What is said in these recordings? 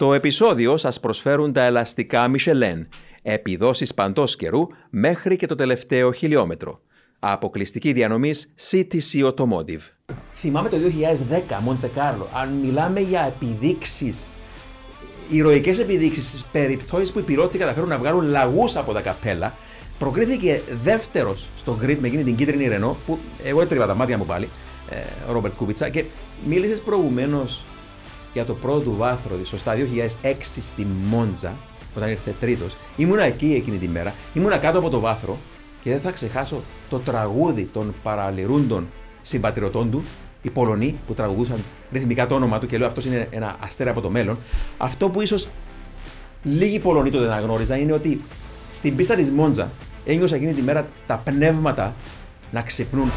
Το επεισόδιο σας προσφέρουν τα ελαστικά Michelin, επιδόσεις παντός καιρού μέχρι και το τελευταίο χιλιόμετρο. Αποκλειστική διανομής CTC Automotive. Θυμάμαι το 2010, Μοντε Κάρλο, αν μιλάμε για επιδείξεις, ηρωικές επιδείξεις, περιπτώσεις που οι πιλότοι καταφέρουν να βγάλουν λαγούς από τα καπέλα, προκρίθηκε δεύτερος στο grid με εκείνη την κίτρινη Ρενό, που εγώ έτριβα τα μάτια μου πάλι, ε, ο Ρόμπερτ Κούμπιτσα, και μίλησες προηγουμένως για το πρώτο του βάθρο της, στο στάδιο 2006 στη Μόντζα, όταν ήρθε τρίτος. Ήμουνα εκεί εκείνη τη μέρα, ήμουνα κάτω από το βάθρο και δεν θα ξεχάσω το τραγούδι των παραλυρούντων συμπατριωτών του, οι Πολωνοί που τραγουδούσαν ρυθμικά το όνομα του και λέω αυτός είναι ένα αστέρα από το μέλλον. Αυτό που ίσως λίγοι Πολωνοί τότε να γνώριζαν είναι ότι στην πίστα της Μόντζα ένιωσα εκείνη τη μέρα τα πνεύματα να ξυπνούν.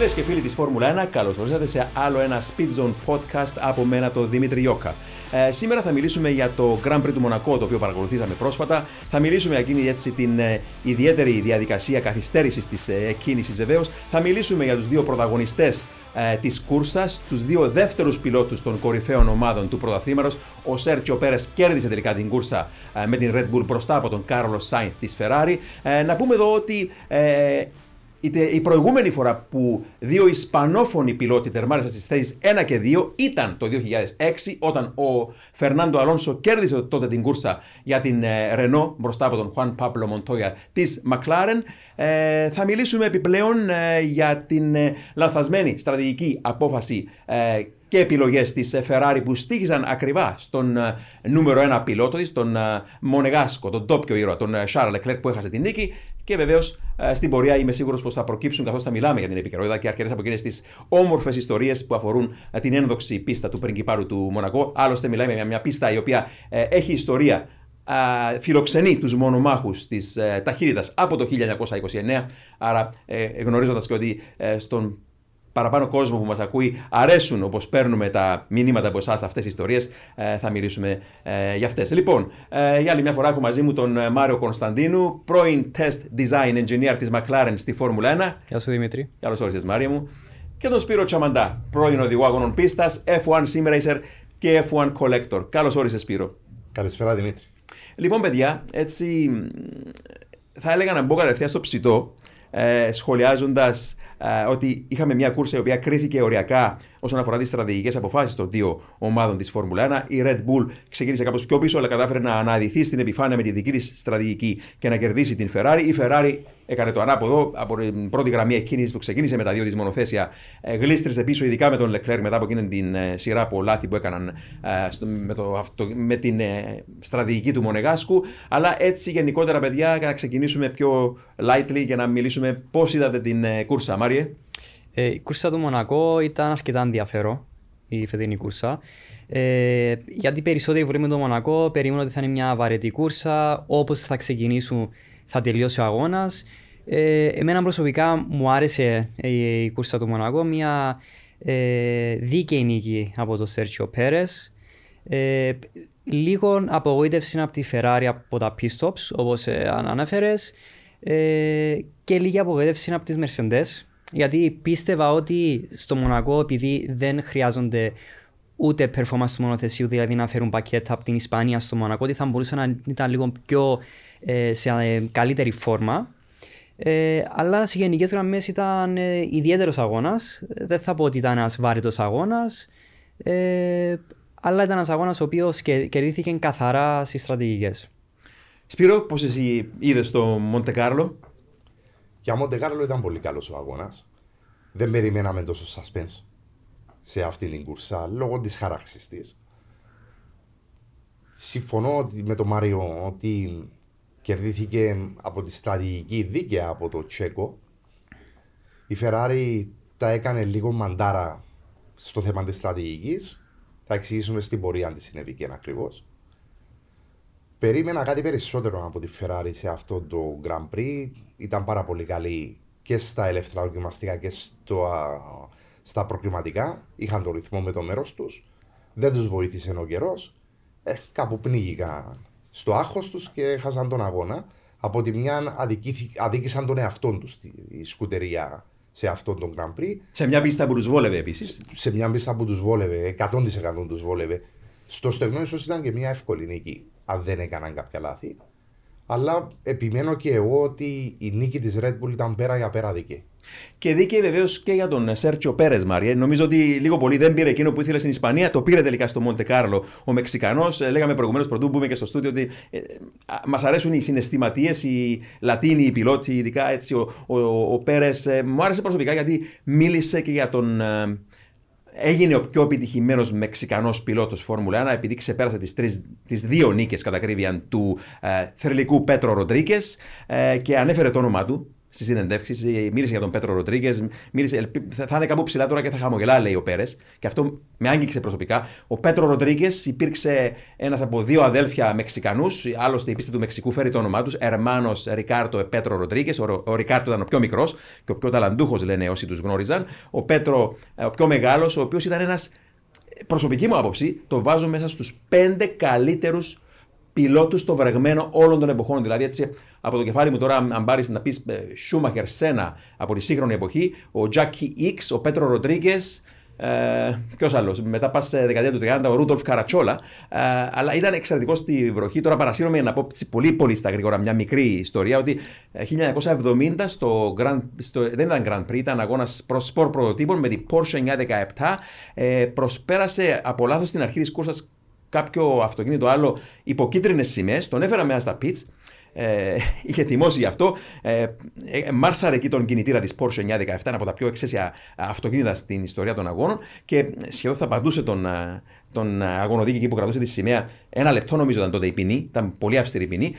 Φίλες και φίλοι της Φόρμουλα 1, καλώς ορίσατε σε άλλο ένα Speed Zone podcast από μένα, τον Δημήτρη Ιώκα. Ε, σήμερα θα μιλήσουμε για το Grand Prix του Μονακό, το οποίο παρακολουθήσαμε πρόσφατα. Θα μιλήσουμε για εκείνη έτσι, την ε, ιδιαίτερη διαδικασία καθυστέρησης της ε, κίνηση βεβαίως. Θα μιλήσουμε για τους δύο πρωταγωνιστές ε, της κούρσας, τους δύο δεύτερους πιλότους των κορυφαίων ομάδων του πρωταθλήματος. Ο Σέρτσιο Πέρες κέρδισε τελικά την κούρσα ε, με την Red Bull μπροστά από τον Κάρλος Σάινθ της Ferrari. Ε, να πούμε εδώ ότι ε, η προηγούμενη φορά που δύο Ισπανόφωνοι πιλότοι τερμάρισαν στις θέσεις 1 και 2 ήταν το 2006, όταν ο Φερνάντο Αλόνσο κέρδισε τότε την κούρσα για την Ρενό μπροστά από τον Χουάν Πάπλο Μοντόγια της Μακλάρεν. Ε, θα μιλήσουμε επιπλέον ε, για την ε, λανθασμένη στρατηγική απόφαση ε, και επιλογές της Ferrari που στήχησαν ακριβά στον νούμερο ένα πιλότο της, τον Μονεγάσκο, τον τόπιο ήρωα, τον Charles Leclerc που έχασε την νίκη. Και βεβαίως στην πορεία είμαι σίγουρος πως θα προκύψουν καθώς θα μιλάμε για την επικαιρότητα και αρκετές από εκείνες τις όμορφες ιστορίες που αφορούν την ένδοξη πίστα του πριγκιπάρου του Μονακό. Άλλωστε, μιλάμε για μια πίστα η οποία έχει ιστορία φιλοξενεί τους μονομάχους της ε, ταχύτητας από το 1929 άρα ε, γνωρίζοντας και ότι ε, στον παραπάνω κόσμο που μας ακούει αρέσουν όπως παίρνουμε τα μηνύματα από εσάς αυτές τις ιστορίες θα μιλήσουμε για αυτές. Λοιπόν, για άλλη μια φορά έχω μαζί μου τον Μάριο Κωνσταντίνου πρώην test design engineer της McLaren στη Φόρμουλα 1. Γεια σου Δημήτρη. Καλώς όρισες Μάρια μου. Και τον Σπύρο Τσαμαντά, πρώην οδηγό αγώνων πίστας, F1 Sim Racer και F1 Collector. Καλώς όρισες Σπύρο. Καλησπέρα Δημήτρη. Λοιπόν, παιδιά, έτσι θα έλεγα να μπω κατευθείαν στο ψητό, ε, σχολιάζοντας ε, ότι είχαμε μια κούρσα η οποία κρίθηκε οριακά όσον αφορά τις στρατηγικές αποφάσεις των δύο ομάδων της Φόρμουλα 1. Η Red Bull ξεκίνησε κάπως πιο πίσω, αλλά κατάφερε να αναδυθεί στην επιφάνεια με τη δική της στρατηγική και να κερδίσει την Ferrari. Η Ferrari έκανε το ανάποδο από την πρώτη γραμμή εκείνη που ξεκίνησε με τα δύο της μονοθέσια. Ε, γλίστρισε πίσω, ειδικά με τον Leclerc μετά από εκείνη την ε, σειρά από λάθη που έκαναν ε, με, το, αυτό, με την στρατηγική του Μονεγάσκου. Αλλά έτσι γενικότερα, παιδιά, για να ξεκινήσουμε πιο lightly και να μιλήσουμε πώς είδατε την κούρσα, Μάριε; Ε, η κούρσα του Μονακό ήταν αρκετά ενδιαφέρον, η φετινή κούρσα. Ε, γιατί περισσότεροι βρούμε το Μονακό περίμεναν ότι θα είναι μια βαρετή κούρσα. Όπως θα ξεκινήσουν, θα τελειώσει ο αγώνας. Ε, εμένα προσωπικά μου άρεσε η, η κούρσα του Μονακό. Μια ε, δίκαιη νίκη από τον Σέρτσιο Πέρες. Ε, λίγο απογοήτευση από τη Ferrari από τα pit stops, όπως ε, αναφέρε. Ε, και λίγη απογοήτευση από τις Mercedes γιατί πίστευα ότι στο Μονακό, επειδή δεν χρειάζονται ούτε performance του μονοθεσίου, δηλαδή να φέρουν πακέτα από την Ισπανία στο Μονακό, ότι θα μπορούσαν να ήταν λίγο πιο ε, σε ε, καλύτερη φόρμα. Ε, αλλά σε γενικές γραμμές ήταν ε, ιδιαίτερος αγώνας. Δεν θα πω ότι ήταν ένας βάρητο αγώνας. Ε, αλλά ήταν ένας αγώνας ο οποίος κερδίθηκε καθαρά στις στρατηγικές. Σπύρο, πώς εσύ είδες το Μοντεκάρλο. Για Μοντεκάρλο ήταν πολύ καλός ο αγώνας. Δεν περιμέναμε τόσο suspense σε αυτή την κουρσά λόγω της χαράξης της. Συμφωνώ με τον Μάριο ότι κερδίθηκε από τη στρατηγική δίκαια από το Τσέκο. Η Ferrari τα έκανε λίγο μαντάρα στο θέμα της στρατηγικής. Θα εξηγήσουμε στην πορεία αν της συνέβη ακριβώς. Περίμενα κάτι περισσότερο από τη Ferrari σε αυτό το Grand Prix. Ήταν πάρα πολύ καλή και στα ελεύθερα δοκιμαστικά και στο, στα προκριματικά. Είχαν το ρυθμό με το μέρος τους. Δεν τους βοήθησε ο καιρός. Ε, κάπου πνίγηκαν στο άγχος τους και χάσαν τον αγώνα. Από τη μια αδίκησαν τον εαυτό τους η σκουτερία σε αυτόν τον Grand Prix. Σε μια πίστα που τους βόλευε επίσης. Σε μια πίστα που τους βόλευε, 100% τους βόλευε. Στο στεγνό ίσως ήταν και μια εύκολη νίκη, αν δεν έκαναν κάποια λάθη. Αλλά επιμένω και εγώ ότι η νίκη της Red Bull ήταν πέρα για πέρα δίκαιη. Και δίκαιη βεβαίως και για τον Σέρτσιο Πέρες, Μάρια. Νομίζω ότι λίγο πολύ δεν πήρε εκείνο που ήθελε στην Ισπανία, το πήρε τελικά στο Μοντε Κάρλο ο Μεξικανός. Ε, λέγαμε προηγουμένως πρωτού μπούμε και στο στούντιο ότι ε, μας αρέσουν οι συναισθηματίες, οι Λατίνοι, οι πιλότοι, ειδικά έτσι. Ο, ο, ο, ο Πέρες ε, μου άρεσε προσωπικά γιατί μίλησε και για τον. Ε, έγινε ο πιο επιτυχημένος Μεξικανός πιλότος Φόρμουλα 1 επειδή ξεπέρασε τις τις δύο νίκες κατά ακρίβεια του ε, θρελικού Πέτρο Ροντρίκες ε, και ανέφερε το όνομά του στι συνεντεύξει. Ε, μίλησε για τον Πέτρο Ροντρίγκες. Θα είναι κάπου ψηλά τώρα και θα χαμογελά, λέει ο Πέρες. Και αυτό με άγγιξε προσωπικά. Ο Πέτρο Ροντρίγκες υπήρξε ένας από δύο αδέλφια Μεξικανούς. Άλλωστε η πίστη του Μεξικού φέρει το όνομά τους. Ερμάνο Ρικάρτο Πέτρο Ροντρίγκε. Ο, ο Ρικάρτο ήταν ο πιο μικρός και ο πιο ταλαντούχος, λένε όσοι τους γνώριζαν. Ο Πέτρο ε, ο πιο μεγάλος, ο οποίος ήταν ένα. Προσωπική μου άποψη, το βάζω μέσα στους πέντε καλύτερους πιλότου στο βρεγμένο όλων των εποχών. Δηλαδή, έτσι, από το κεφάλι μου τώρα, αν πάρεις να πεις Σούμαχερ Σένα από τη σύγχρονη εποχή, ο Τζάκι Ιξ, ο Πέτρο Ροντρίγκες, ε, Ποιο άλλος, μετά πας σε δεκαετία του 30, ο Ρούντολφ Καρατσόλα. Ε, αλλά ήταν εξαιρετικό στη βροχή. Τώρα παρασύρομαι να πω πολύ, πολύ στα γρήγορα μια μικρή ιστορία ότι 1970 ε, στο, Grand, στο δεν ήταν Grand Prix, ήταν αγώνας προ σπορ πρωτοτύπων με την Porsche 917. Ε, προσπέρασε από λάθος στην αρχή της κούρσας κάποιο αυτοκίνητο άλλο υποκίτρινες σημαίες, τον έφερα μέσα στα πιτ. Ε, είχε τιμώσει γι' αυτό. Ε, ε, μάρσαρε εκεί τον κινητήρα της Porsche 917, ένα από τα πιο εξαίσια αυτοκίνητα στην ιστορία των αγώνων και σχεδόν θα παντούσε τον, ε, τον αγωνοδίκη εκεί που κρατούσε τη σημαία. Ένα λεπτό νομίζω ήταν τότε η ποινή, ήταν πολύ αυστηρή ποινή.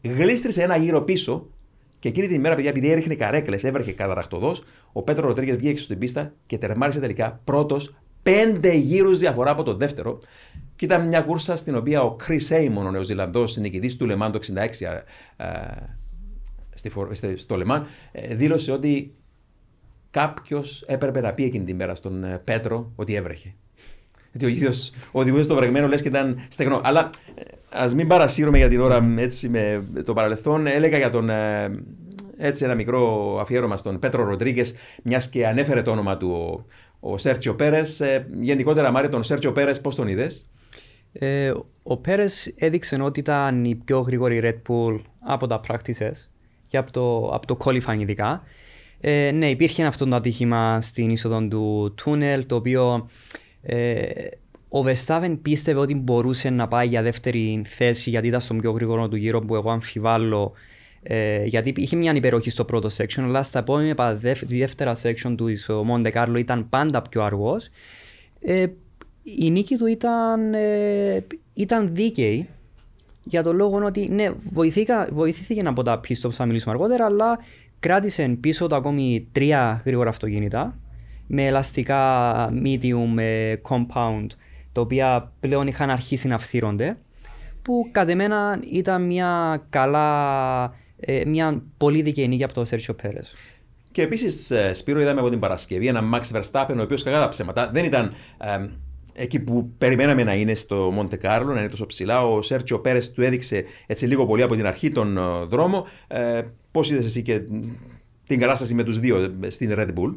Γλίστρισε ένα γύρο πίσω και εκείνη την ημέρα, παιδιά, επειδή έριχνε καρέκλες, έβρεχε καταραχτοδό, ο Πέτρο Ροτρίγκε βγήκε στην πίστα και τερμάρισε τελικά πρώτος πέντε γύρους διαφορά από το δεύτερο. Και ήταν μια κούρσα στην οποία ο Chris Έιμον, ο Νεοζηλανδός νικητής του Λεμάν το 1966 ε, στο Λεμάν, ε, δήλωσε ότι κάποιος έπρεπε να πει εκείνη την μέρα στον ε, Πέτρο ότι έβρεχε. Γιατί ο ίδιος οδηγούσε το βρεγμένο λες και ήταν στεγνό. Αλλά ας μην παρασύρουμε για την ώρα έτσι με το παρελθόν. Έλεγα για τον. Έτσι, ένα μικρό αφιέρωμα στον Πέτρο Ροντρίγκες, μιας και ανέφερε το όνομα του ο Σέρτσιο Πέρες. γενικότερα, Μάρια, τον Σέρτσιο Πέρες, πώς τον είδες; Ε, ο Πέρες έδειξε ότι ήταν η πιο γρήγορη Red Bull από τα practices και από το, από το qualifying ειδικά. Ε, ναι, υπήρχε αυτό το ατύχημα στην είσοδο του τούνελ, το οποίο ε, ο Verstappen πίστευε ότι μπορούσε να πάει για δεύτερη θέση γιατί ήταν στον πιο γρήγορο του γύρο που εγώ αμφιβάλλω ε, γιατί είχε μια υπεροχή στο πρώτο section, αλλά στα επόμενα δεύτερα section του ο Μοντε Κάρλο ήταν πάντα πιο αργός. Ε, η νίκη του ήταν, ε, ήταν δίκαιη για το λόγο ότι ναι, βοηθήκα, βοηθήθηκε από τα πίστο που θα μιλήσουμε αργότερα, αλλά κράτησε πίσω του ακόμη τρία γρήγορα αυτοκίνητα με ελαστικά medium compound, τα οποία πλέον είχαν αρχίσει να φθύρονται, που κατ' εμένα ήταν μια καλά, ε, μια πολύ δίκαιη νίκη από τον Σέρτσιο Πέρες. Και επίσης, ε, Σπύρο, είδαμε από την Παρασκευή ένα Max Verstappen, ο οποίος κατά τα ψέματα δεν ήταν εκεί που περιμέναμε να είναι στο Μοντε Κάρλο, να είναι τόσο ψηλά. Ο Σέρτσιο Πέρες του έδειξε έτσι λίγο πολύ από την αρχή τον ε, δρόμο. Ε, Πώς είδες εσύ και την κατάσταση με τους δύο ε, στην Red Bull;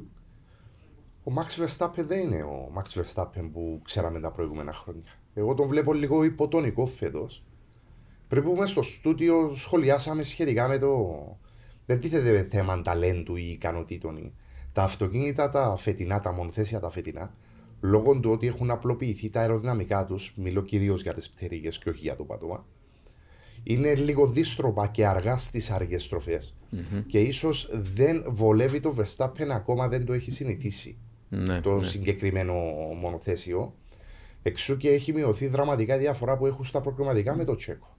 Ο Max Verstappen δεν είναι ο Max Verstappen που ξέραμε τα προηγούμενα χρόνια. Εγώ τον βλέπω λίγο υποτονικό φέτος. Πριν που στο στούντιο σχολιάσαμε σχετικά με το. Δεν τίθεται θέμα ταλέντου ή ικανοτήτων. Τα αυτοκίνητα τα φετινά, τα μονοθέσια τα φετινά, λόγω του ότι έχουν απλοποιηθεί τα αεροδυναμικά τους, μιλώ κυρίως για τις πτερίγε και όχι για το πατωμα είναι λίγο δίστροπα και αργά στις αργέ Και ίσως δεν βολεύει το Verstappen ακόμα δεν το έχει συνηθίσει ναι, το ναι. συγκεκριμένο μονοθέσιο. Εξού και έχει μειωθεί δραματικά διαφορά που έχουν στα προκριματικά με το Τσέκο.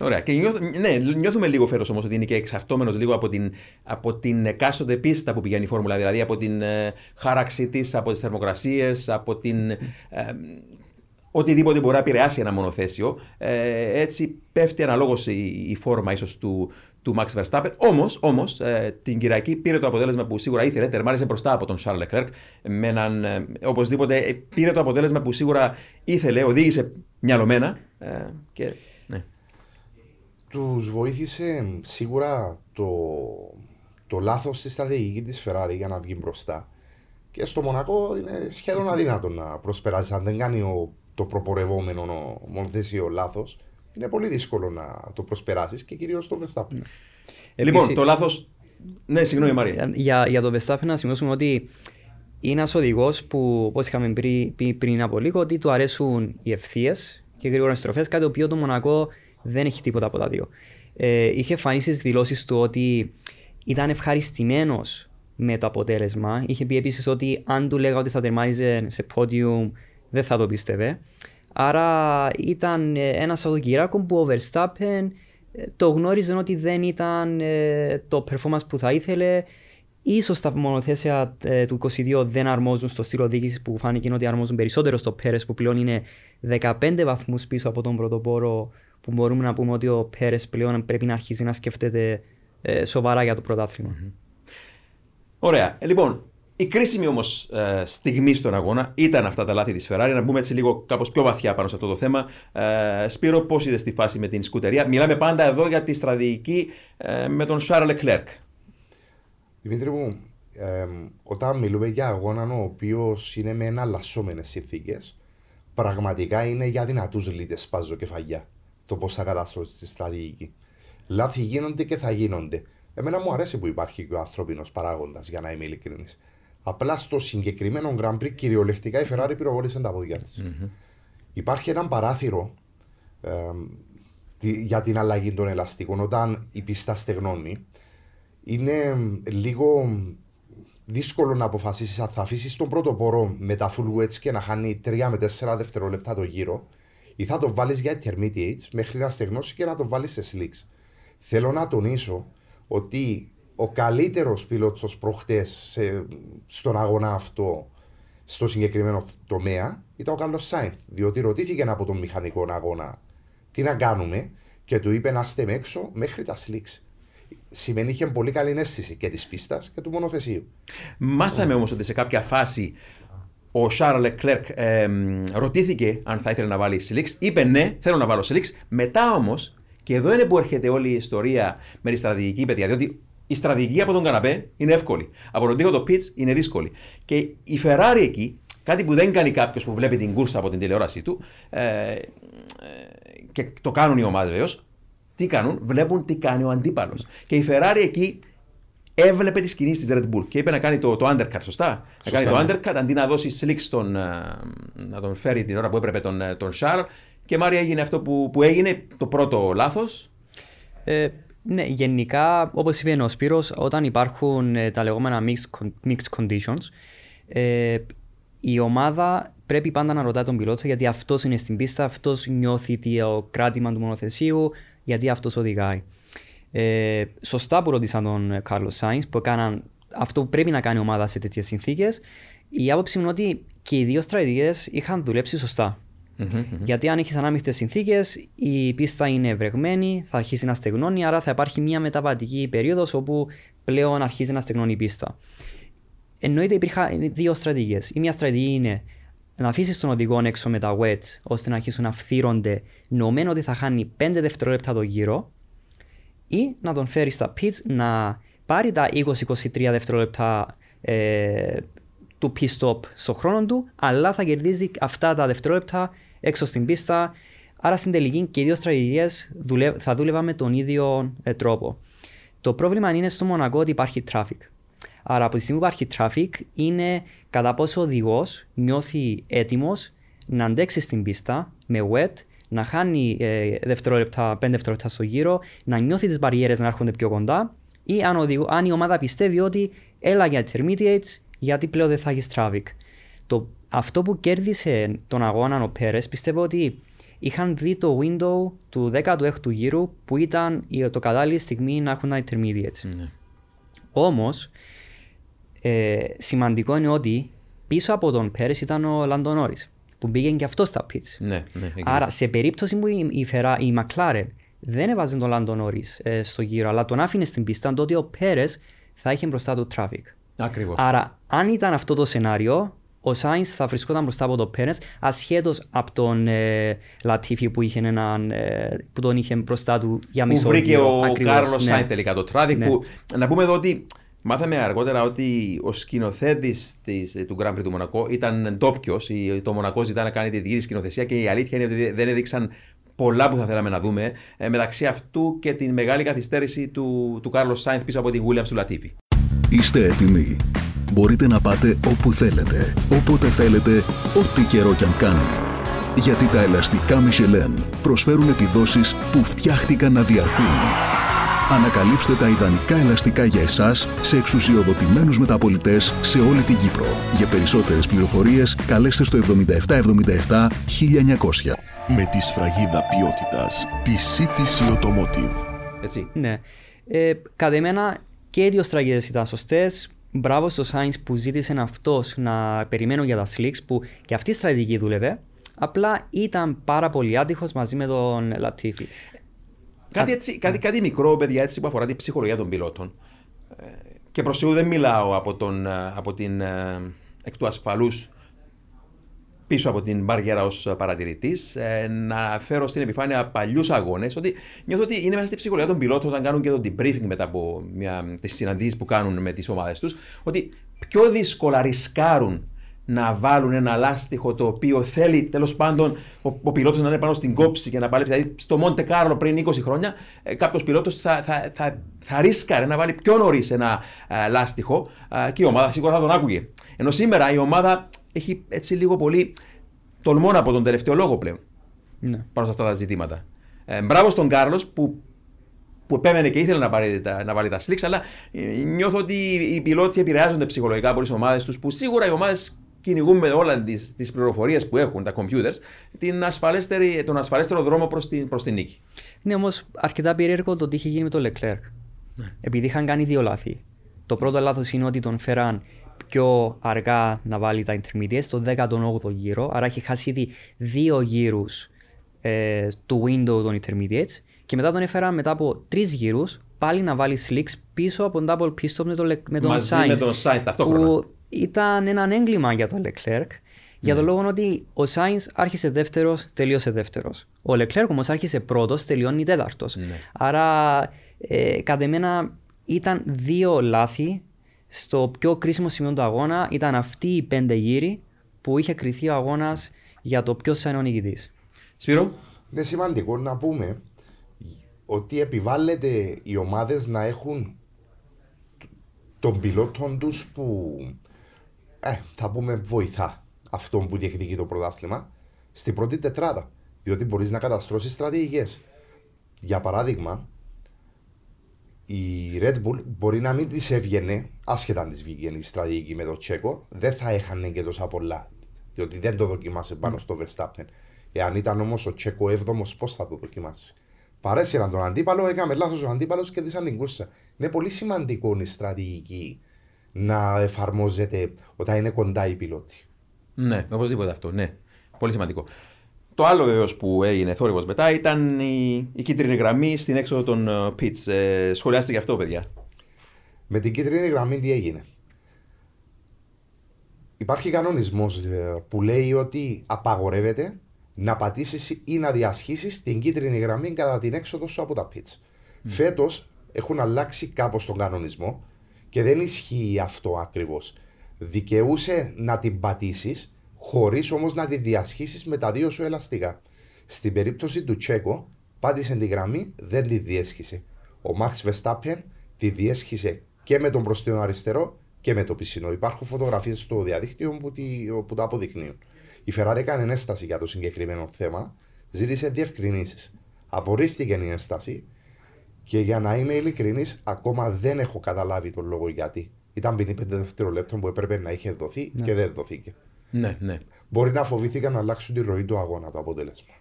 Ωραία. Και νιώθ, ναι, νιώθουμε λίγο φέτο όμως ότι είναι και εξαρτώμενος λίγο από την, από την εκάστοτε πίστα που πηγαίνει η φόρμουλα. Δηλαδή από την ε, χάραξή της, από τις θερμοκρασίες, από την. Ε, οτιδήποτε μπορεί να επηρεάσει ένα μονοθέσιο. Ε, έτσι πέφτει αναλόγως η, η φόρμα ίσως του, του Max Verstappen. Όμως, όμως, ε, την Κυριακή πήρε το αποτέλεσμα που σίγουρα ήθελε, τερμάρισε μπροστά από τον Charles Leclerc. Με έναν, ε, οπωσδήποτε ε, πήρε το αποτέλεσμα που σίγουρα ήθελε, οδήγησε μυαλωμένα. Ε, και Τους βοήθησε σίγουρα το, το λάθος στη στρατηγική της Ferrari για να βγει μπροστά. Και στο Μονακό είναι σχεδόν αδύνατο να προσπεράσει. Αν δεν κάνει ο, το προπορευόμενο μονοθέσιο λάθος, είναι πολύ δύσκολο να το προσπεράσεις και κυρίως το Verstappen. Λοιπόν, το λάθο. Ναι, συγγνώμη, Μαρία. Για, για το Verstappen να σημειώσουμε ότι είναι ένας οδηγός που, όπως είχαμε πριν, πριν από λίγο, ότι του αρέσουν οι ευθείες και γρήγορες στροφές, κάτι το οποίο το Μονακό δεν έχει τίποτα από τα δύο. Ε, είχε φανεί στις δηλώσεις του ότι ήταν ευχαριστημένος με το αποτέλεσμα. Είχε πει επίσης ότι αν του λέγα ότι θα τερμάτιζε σε podium, δεν θα το πίστευε. Άρα ήταν ε, ένα Σαββατοκύριακο που ο Verstappen ε, το γνώριζε ότι δεν ήταν ε, το performance που θα ήθελε. Ίσως τα μονοθέσια του 22 δεν αρμόζουν στο στήλο διοίκηση που φάνηκε ότι αρμόζουν περισσότερο στο Πέρες που πλέον είναι 15 βαθμούς πίσω από τον πρωτοπόρο που μπορούμε να πούμε ότι ο Πέρες πλέον πρέπει να αρχίσει να σκέφτεται σοβαρά για το πρωτάθλημα. Ωραία. Ε, λοιπόν, η κρίσιμη όμως ε, στιγμή στον αγώνα ήταν αυτά τα λάθη της Ferrari. Να μπούμε έτσι λίγο κάπως πιο βαθιά πάνω σε αυτό το θέμα. Ε, Σπύρο, πώς είδες τη φάση με την σκουτερία; Μιλάμε πάντα εδώ για τη στρατηγική ε, με τον Σάρλ Λεκλέρκ. Δημήτρη μου, ε, όταν μιλούμε για αγώνα ο οποίος είναι με εναλλασσόμενες συνθήκες, πραγματικά είναι για δυνατούς λίτες σπάζω κεφαλιά το πώς θα καταστρώσει τη στρατηγική. Λάθη γίνονται και θα γίνονται. Εμένα μου αρέσει που υπάρχει και ο ανθρώπινος παράγοντας, για να είμαι ειλικρινής. Απλά στο συγκεκριμένο Grand Prix κυριολεκτικά η Ferrari πυροβόλησε τα πόδια της. Mm-hmm. Υπάρχει ένα παράθυρο ε, για την αλλαγή των ελαστικών όταν η πίστα στεγνώνει. Είναι λίγο δύσκολο να αποφασίσεις αν θα αφήσεις τον πρώτο πόρο με τα full wets και να χάνει 3 με 4 δευτερόλεπτα το γύρο ή θα το βάλεις για intermediates μέχρι να στεγνώσει και να το βάλεις σε slicks. Θέλω να τονίσω ότι ο καλύτερος πιλότος προχτές στον αγώνα αυτό, στο συγκεκριμένο τομέα, ήταν ο Κάρλο Σάινθ. Διότι ρωτήθηκε από τον μηχανικό αγώνα τι να κάνουμε και του είπε να είστε έξω μέχρι τα σλίξ. Σημαίνει είχε πολύ καλή αίσθηση και της πίστας και του μονοθεσίου. Μάθαμε όμως ότι σε κάποια φάση ο Σάρλ Λεκλέρκ ρωτήθηκε αν θα ήθελε να βάλει σλίξ. Είπε ναι, θέλω να βάλω σλίξ. Μετά όμως και εδώ είναι που έρχεται όλη η ιστορία με τη στρατηγική παιδιά. Διότι η στρατηγική από τον καναπέ είναι εύκολη. Από τον τοίχο το pitch είναι δύσκολη. Και η Ferrari εκεί, κάτι που δεν κάνει κάποιος που βλέπει την κούρσα από την τηλεόρασή του, ε, ε, και το κάνουν οι ομάδες βεβαίως, τι κάνουν, βλέπουν τι κάνει ο αντίπαλος. Και η Ferrari εκεί έβλεπε τι κινήσει τη Red Bull και είπε να κάνει το, το undercut, σωστά; να κάνει το ναι. undercut αντί να δώσει slick στον. Ε, να τον φέρει την ώρα που έπρεπε τον, ε, τον Charles και Μάρια έγινε αυτό που, που έγινε, το πρώτο λάθος. Ε, ναι, γενικά, όπως είπε ο Σπύρος, όταν υπάρχουν ε, τα λεγόμενα mixed, mixed conditions, ε, η ομάδα πρέπει πάντα να ρωτάει τον πιλότο γιατί αυτός είναι στην πίστα, αυτός νιώθει το κράτημα του μονοθεσίου, γιατί αυτός οδηγάει. Ε, σωστά που ρώτησαν τον Κάρλος Σάινς που έκαναν αυτό που πρέπει να κάνει η ομάδα σε τέτοιες συνθήκες. Η άποψη μου είναι ότι και οι δύο στρατηγίε είχαν δουλέψει σωστά. Mm-hmm, Γιατί αν έχει ανάμειχτες συνθήκες, η πίστα είναι βρεγμένη, θα αρχίσει να στεγνώνει, άρα θα υπάρχει μια μεταβατική περίοδος όπου πλέον αρχίζει να στεγνώνει η πίστα. Εννοείται υπήρχαν δύο στρατηγίες. Η μία στρατηγική είναι να αφήσεις τον οδηγό έξω με τα wets ώστε να αρχίσουν να φθύρονται, νομένου ότι θα χάνει 5 δευτερόλεπτα το γύρο, ή να τον φέρει στα pits να πάρει τα 20-23 δευτερόλεπτα ε, του pit stop στο χρόνο του, αλλά θα κερδίζει αυτά τα δευτερόλεπτα έξω στην πίστα. Άρα στην τελική και οι δύο στρατηγίε θα δούλευαν με τον ίδιο ε, τρόπο. Το πρόβλημα είναι στο Μονακό ότι υπάρχει traffic. Άρα από τη στιγμή που υπάρχει traffic είναι κατά πόσο ο οδηγός νιώθει έτοιμος να αντέξει στην πίστα με wet, να χάνει ε, δευτερόλεπτα, πέντε δευτερόλεπτα στο γύρο, να νιώθει τις μπαριέρες να έρχονται πιο κοντά ή αν, οδηγό, αν η ομάδα πιστεύει ότι έλα για intermediates γιατί πλέον δεν θα έχεις traffic. Το, αυτό που κέρδισε τον αγώνα ο Πέρες πιστεύω ότι είχαν δει το window του 16ου γύρου που ήταν το κατάλληλη στιγμή να έχουν τα intermediates. Ναι. Όμως, ε, σημαντικό είναι ότι πίσω από τον Πέρες ήταν ο Λαντονόρη που πήγαινε και αυτός στα pits. Ναι, ναι, Άρα, σε περίπτωση που η, η, Φερά, η McLaren δεν έβαζε τον Λαντονόρη ε, στο γύρο, αλλά τον άφηνε στην πίστα, τότε ο Πέρες θα είχε μπροστά του traffic. Ακριβώς. Άρα, αν ήταν αυτό το σενάριο, ο Σάινς θα βρισκόταν μπροστά από τον Πέρες ασχέτως από τον ε, Λατίφη που, είχε έναν, ε, που τον είχε μπροστά του για μισό Που βρήκε γύρο. ο Ακριβώς, Κάρλος ναι. Σάινς τελικά το τράδι. Ναι. Που, να πούμε εδώ ότι μάθαμε αργότερα ότι ο σκηνοθέτης του Grand Prix του Μονακό ήταν ντόπιος. Το Μονακό ζητά να κάνει τη δική της σκηνοθεσία και η αλήθεια είναι ότι δεν έδειξαν πολλά που θα θέλαμε να δούμε. Ε, μεταξύ αυτού και την μεγάλη καθυστέρηση του, του Κάρλος Σάινθ πίσω από την Williams του Λατίφη. Είστε έτοιμοι; Μπορείτε να πάτε όπου θέλετε, όποτε θέλετε, ό,τι καιρό κι αν κάνει. Γιατί τα ελαστικά Michelin προσφέρουν επιδόσεις που φτιάχτηκαν να διαρκούν. Ανακαλύψτε τα ιδανικά ελαστικά για εσάς σε εξουσιοδοτημένους μεταπολιτές σε όλη την Κύπρο. Για περισσότερες πληροφορίες καλέστε στο 7777 1900. με τη σφραγίδα ποιότητας τη CTC Automotive. Έτσι. Ναι. Ε, κατά εμένα και οι δύο στραγίδες ήταν σωστές. Μπράβο στο Σάινς που ζήτησε αυτός να περιμένω για τα slicks που και αυτή η στρατηγική δούλευε. Απλά ήταν πάρα πολύ άτυχος μαζί με τον Λατίφη. Κάτι, έτσι, κάτι, κάτι μικρό, παιδιά, έτσι, που αφορά την ψυχολογία των πιλότων. Ε, και προς Θεού δεν μιλάω από, τον, ε, από την ε, εκ του ασφαλούς πίσω από την μπαριέρα ως παρατηρητής, ε, να φέρω στην επιφάνεια παλιούς αγώνες, ότι νιώθω ότι είναι μέσα στη ψυχολογία των πιλότων όταν κάνουν και το debriefing μετά από μια, τις συναντήσεις που κάνουν με τις ομάδες τους, ότι πιο δύσκολα ρισκάρουν να βάλουν ένα λάστιχο το οποίο θέλει τέλος πάντων ο, ο πιλότος να είναι πάνω στην κόψη και να παλέψει. Δηλαδή στο Μοντε Κάρλο πριν 20 χρόνια, ε, κάποιος πιλότος θα, θα, θα, θα ρίσκαρε να βάλει πιο νωρίς ένα ε, λάστιχο ε, και η ομάδα σίγουρα θα τον άκουγε. Ενώ σήμερα η ομάδα έχει έτσι λίγο πολύ τολμών από τον τελευταίο λόγο πλέον Ναι. πάνω σε αυτά τα ζητήματα. Ε, μπράβο στον Κάρλος που, που επέμενε και ήθελε να, πάρει, τα- να βάλει τα slicks, αλλά ε, νιώθω ότι οι πιλότοι επηρεάζονται ψυχολογικά από τις ομάδες τους, που σίγουρα οι ομάδες κυνηγούν με όλα τις τις πληροφορίες που έχουν, τα computers, την ασφαλέστερη, τον ασφαλέστερο δρόμο προς την, προς την νίκη. Είναι όμως αρκετά περίεργο το τι είχε γίνει με τον Leclerc. Επειδή είχαν κάνει δύο λάθη. Το πρώτο λάθος είναι ότι τον φέραν πιο αργά να βάλει τα intermediates στο 18ο γύρο. Άρα έχει χάσει ήδη δύο γύρους ε, του window των intermediates. Και μετά τον έφεραν μετά από τρεις γύρους πάλι να βάλει slicks πίσω από τον double pit stop με τον, Lec- με τον Μαζί Sainz, με τον Sainz ταυτόχρονα. Που ήταν ένα έγκλημα για τον Leclerc. Για τον λόγο ότι ο Σάινς άρχισε δεύτερος, τελείωσε δεύτερος. Ο Leclerc όμως άρχισε πρώτος, τελειώνει τέταρτος. Άρα, ε, κατά εμένα, ήταν δύο λάθη στο πιο κρίσιμο σημείο του αγώνα. Ήταν αυτοί οι πέντε γύροι που είχε κριθεί ο αγώνας για το ποιος θα είναι ο νικητής. Σπύρο, Είναι σημαντικό να πούμε ότι επιβάλλεται οι ομάδες να έχουν τον πιλότον τους που ε, θα πούμε βοηθά αυτόν που διεκδικεί το πρωτάθλημα στην πρώτη τετράδα. Διότι μπορείς να καταστρώσεις στρατηγικές. Για παράδειγμα, η Red Bull μπορεί να μην της έβγαινε, άσχετα αν της βγήκε η στρατηγική με το Τσέκο, δεν θα έχανε και τόσα πολλά. Διότι δεν το δοκιμάσε πάνω στο Verstappen. Εάν ήταν όμως ο Τσέκο 7ο, πώς θα το δοκιμάσει. Παρέσυραν τον αντίπαλο, έκαμε λάθος ο αντίπαλος και δίσαν την κούρσα. Είναι πολύ σημαντικό η στρατηγική να εφαρμόζεται όταν είναι κοντά οι πιλότοι. Ναι, οπωσδήποτε αυτό, ναι. Πολύ σημαντικό. Το άλλο βεβαίως που έγινε θόρυβος μετά ήταν η, η κίτρινη γραμμή στην έξοδο των ε, pits. Ε, σχολιάστε γι' αυτό, παιδιά. Με την κίτρινη γραμμή τι έγινε; Υπάρχει κανονισμός που λέει ότι απαγορεύεται να πατήσεις ή να διασχίσεις την κίτρινη γραμμή κατά την έξοδο σου από τα pits. Φέτος έχουν αλλάξει κάπως τον κανονισμό και δεν ισχύει αυτό ακριβώς. Δικαιούσε να την πατήσεις χωρίς όμως να τη διασχίσεις με τα δύο σου ελαστικά. Στην περίπτωση του Τσέκο, πάτησε τη γραμμή, δεν τη διέσχισε. Ο Μαξ Verstappen τη διέσχισε και με τον μπροστινό αριστερό και με το πισινό. Υπάρχουν φωτογραφίες στο διαδίκτυο που, τη, που τα αποδεικνύουν. Η Ferrari έκανε ένσταση για το συγκεκριμένο θέμα, ζήτησε διευκρινήσεις. Απορρίφθηκε η ένσταση και για να είμαι ειλικρινής, ακόμα δεν έχω καταλάβει τον λόγο γιατί. Ήταν ποινή 5 δευτερολέπτων που έπρεπε να είχε δοθεί και δεν δοθήκε. Ναι, ναι. Μπορεί να φοβήθηκαν να αλλάξουν τη ροή του αγώνα το αποτέλεσμα.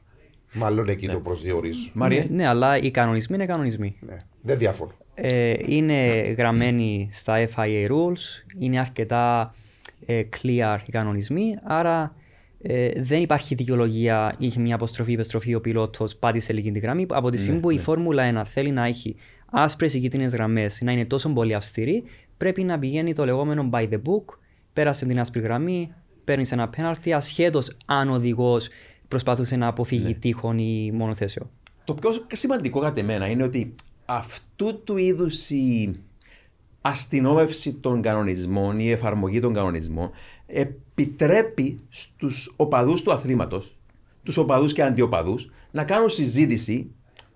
Μάλλον εκεί το προσδιορίζω. Μαρία. Ναι, αλλά οι κανονισμοί είναι κανονισμοί. Ναι, δεν διαφωνώ. Ε, είναι γραμμένοι στα FIA rules, είναι αρκετά ε, clear οι κανονισμοί, άρα ε, δεν υπάρχει δικαιολογία είχε μια αποστροφή ή επιστροφή ο πιλότος πάτησε λίγη τη γραμμή. Από τη στιγμή που η Φόρμουλα 1 θέλει να έχει άσπρες ή κίτρινες γραμμές, να είναι τόσο πολύ αυστηρή, πρέπει να πηγαίνει το λεγόμενο by the book. Πέρασε την άσπρη γραμμή, παίρνει ένα πέναλτι ασχέτως αν ο οδηγός προσπαθούσε να αποφύγει Ναι. τείχον ή μονοθέσιο. Το πιο σημαντικό κατά μένα είναι ότι αυτού του είδους η αστυνόμευση των κανονισμών, η εφαρμογή των κανονισμών επιτρέπει στους οπαδούς του αθλήματος, τους οπαδούς και αντιοπαδούς, να κάνουν συζήτηση.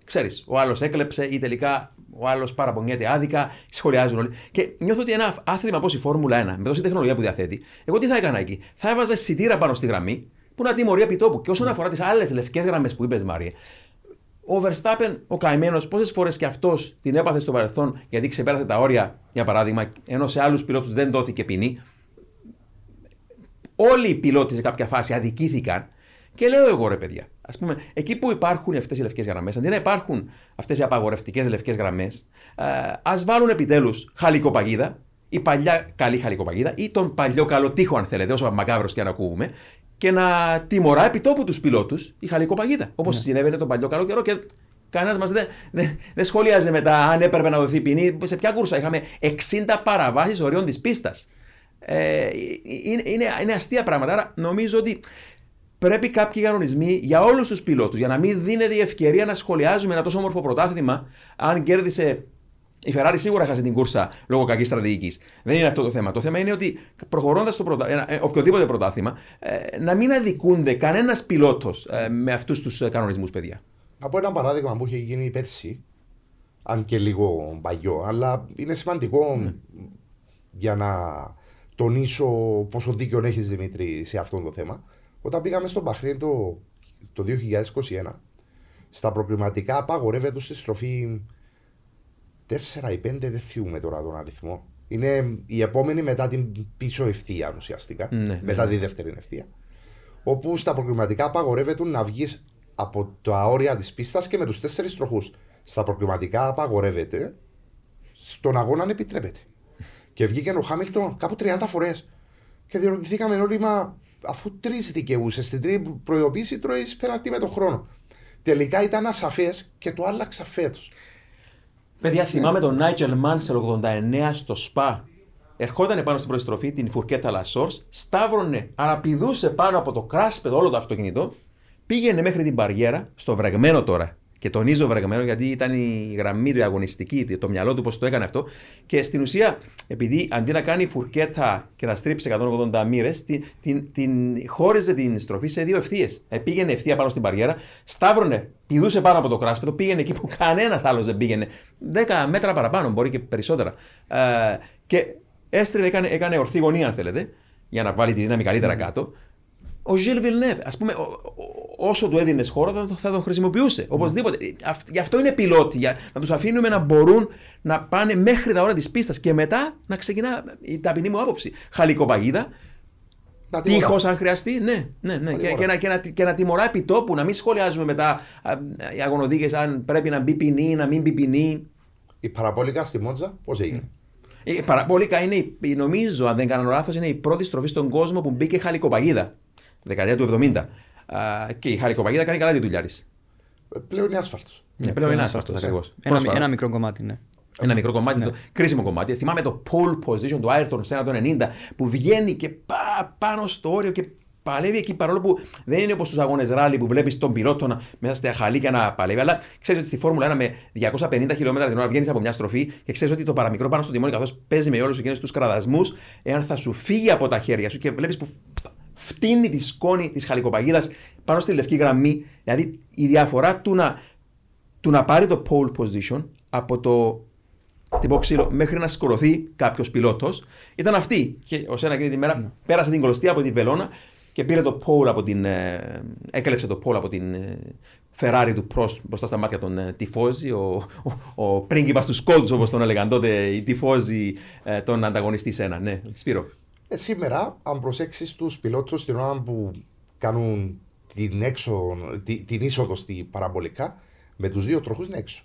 Ξέρεις, ο άλλος έκλεψε ή τελικά ο άλλος παραπονιέται άδικα, σχολιάζουν όλοι. Και νιώθω ότι ένα άθλημα όπως η Φόρμουλα 1, με τόση τεχνολογία που διαθέτει, εγώ τι θα έκανα εκεί; Θα έβαζα σιτήρα πάνω στη γραμμή, που να τιμωρεί επί τόπου. Και όσον αφορά τις άλλες λευκές γραμμές που είπες, Μάρια, ο Verstappen, ο καημένος, πόσες φορές και αυτός την έπαθε στο παρελθόν γιατί ξεπέρασε τα όρια, για παράδειγμα, ενώ σε άλλους πιλότους δεν δόθηκε ποινή. Όλοι οι πιλότοι σε κάποια φάση αδικήθηκαν. Και λέω εγώ ρε παιδιά, ας πούμε, εκεί που υπάρχουν αυτές οι λευκές γραμμές, αντί να υπάρχουν αυτές οι απαγορευτικές λευκές γραμμές, α βάλουν επιτέλους χαλικοπαγίδα, η παλιά καλή χαλικοπαγίδα ή τον παλιό καλό τείχο, αν θέλετε, όσο μακάβρος και αν ακούγουμε, και να τιμωρά επιτόπου τους πιλότους η χαλικοπαγίδα. Όπως ναι. συνέβαινε τον παλιό καλό καιρό και κανένας μας δεν δε, δε σχολίαζε μετά αν έπρεπε να δοθεί ποινή. Σε ποια κούρσα είχαμε 60 παραβάσεις ορίων της πίστας. Ε, είναι, είναι, είναι αστεία πράγματα. Άρα νομίζω ότι πρέπει κάποιοι κανονισμοί για όλους τους πιλότους, για να μην δίνεται η ευκαιρία να σχολιάζουμε ένα τόσο όμορφο πρωτάθλημα, αν κέρδισε η Ferrari σίγουρα χάσει την κούρσα λόγω κακής στρατηγικής. Δεν είναι αυτό το θέμα. Το θέμα είναι ότι προχωρώντας το πρωτα... ένα, οποιοδήποτε πρωτάθλημα, ε, να μην αδικούνται κανένας πιλότος ε, με αυτούς τους κανονισμούς, παιδιά. Να πω ένα παράδειγμα που είχε γίνει πέρσι, αν και λίγο παλιό, αλλά είναι σημαντικό Ναι. για να τονίσω πόσο δίκιο έχεις Δημήτρη σε αυτό το θέμα. Όταν πήγαμε στο Μπαχρέιν το, το 2021, στα προκριματικά απαγορεύεται στη στροφή 4 ή 5, δεν θυμούμε τώρα τον αριθμό. Είναι η επόμενη μετά την πίσω ευθεία ουσιαστικά. Ναι, μετά ναι. τη δεύτερη ευθεία. Όπου στα προκριματικά απαγορεύεται να βγεις από τα όρια της πίστας και με τους τέσσερις τροχούς. Στα προκριματικά απαγορεύεται, στον αγώνα επιτρέπεται. Και βγήκε ο Χάμιλτον κάπου 30 φορές. Και διερωτηθήκαμε όλοι, μα αφού τρεις δικαιούσες στην τρίτη προειδοποίηση, τρώεις πέναλτι με τον χρόνο. Τελικά ήταν ασαφές και το άλλαξα φέτος. Παιδιά, θυμάμαι τον Νάιτζελ Μάνσελ 89 στο ΣΠΑ. Ερχόταν πάνω στην προστροφή την φουρκέτα Λασόρς, σταύρωνε, αναπηδούσε πάνω από το κράσπεδο όλο το αυτοκίνητο, πήγαινε μέχρι την μπαριέρα, στο βρεγμένο τώρα. Και τονίζω βρεγμένο γιατί ήταν η γραμμή του η αγωνιστική, το μυαλό του πώς το έκανε αυτό. Και στην ουσία, επειδή αντί να κάνει φουρκέτα και να στρίψει 180 μοίρες, την, την, την χώριζε την στροφή σε δύο ευθείες. Ε, πήγαινε ευθεία πάνω στην μπαριέρα, σταύρωνε, πηδούσε πάνω από το κράσπεδο, πήγαινε εκεί που κανένας άλλος δεν πήγαινε. 10 μέτρα παραπάνω, μπορεί και περισσότερα. Ε, και έστρεβε, έκανε, έκανε ορθή γωνία, αν θέλετε, για να βάλει τη δύναμη καλύτερα κάτω. Ο Ζιλ Βιλνεύ, ας πούμε, ο- ο- όσο του έδινες χώρο θα, το- θα τον χρησιμοποιούσε. Οπωσδήποτε. Αυτ- Γι' αυτό είναι πιλότη, για να τους αφήνουμε να μπορούν να πάνε μέχρι τα ώρα της πίστας και μετά να ξεκινά η ταπεινή μου άποψη. Χαλικοπαγίδα, Να τιμωρά. τείχος αν χρειαστεί, ναι, ναι, ναι. Και, τιμωρά. και, να, και, να, και να τιμωρά επί τόπου, να μην σχολιάζουμε μετά α, οι αγωνοδίκες αν πρέπει να μπει ποινή, να μην μπει ποινή. Η παραπόλικα στη Μότζα, πώς έγινε; Η παραπόλικα είναι, η- η- νομίζω, αν δεν κάνω λάθος, είναι η πρώτη στροφή στον κόσμο που μπήκε χαλικοπαγίδα. Δεκαετία του 70. Α, και η χαλικοπαγίδα κάνει καλά τη δουλειά της. Ε, Πλέον είναι άσφαλτος. Ναι, πλέον είναι άσφαλτος ακριβώς. Ένα, ένα μικρό κομμάτι, ναι. Ένα μικρό κομμάτι, το κρίσιμο κομμάτι. Θυμάμαι το pole position του Ayrton Senna το 90 που βγαίνει και πά, πάνω στο όριο και παλεύει εκεί παρόλο που δεν είναι όπως στου αγώνες ράλι που βλέπεις τον πιλότο να, μέσα στα χαλίκια να παλεύει. Αλλά ξέρεις ότι στη Φόρμουλα 1 με 250 χιλιόμετρα την ώρα βγαίνεις από μια στροφή και ξέρεις ότι το παραμικρό πάνω στο τιμόνι καθώς παίζει με όλους εκείνου τους κραδασμούς, εάν θα σου φύγει από τα χέρια σου και βλέπεις που φτύνει τη σκόνη της χαλικοπαγίδας πάνω στη λευκή γραμμή. Δηλαδή η διαφορά του να, του να πάρει το pole position από το τυπό ξύλο μέχρι να σκορωθεί κάποιος πιλότος ήταν αυτή. Και ο Σένα εκείνη τη μέρα πέρασε την κλωστή από την βελόνα και πήρε το pole από την. Ε, έκλεψε το pole από την ε, Ferrari του Prost μπροστά στα μάτια των ε, τυφώζη, ο, ο, ο πρίγκιπας του Σκόντου όπως τον έλεγαν τότε, οι τυφώζοι ε, τον ανταγωνιστή Σένα. Ναι, Σπύρο. Ε, σήμερα, αν προσέξεις τους πιλότους την ώρα που κάνουν την, έξω, τη- την είσοδο στη παραμπολικά, με τους δύο τροχούς είναι έξω.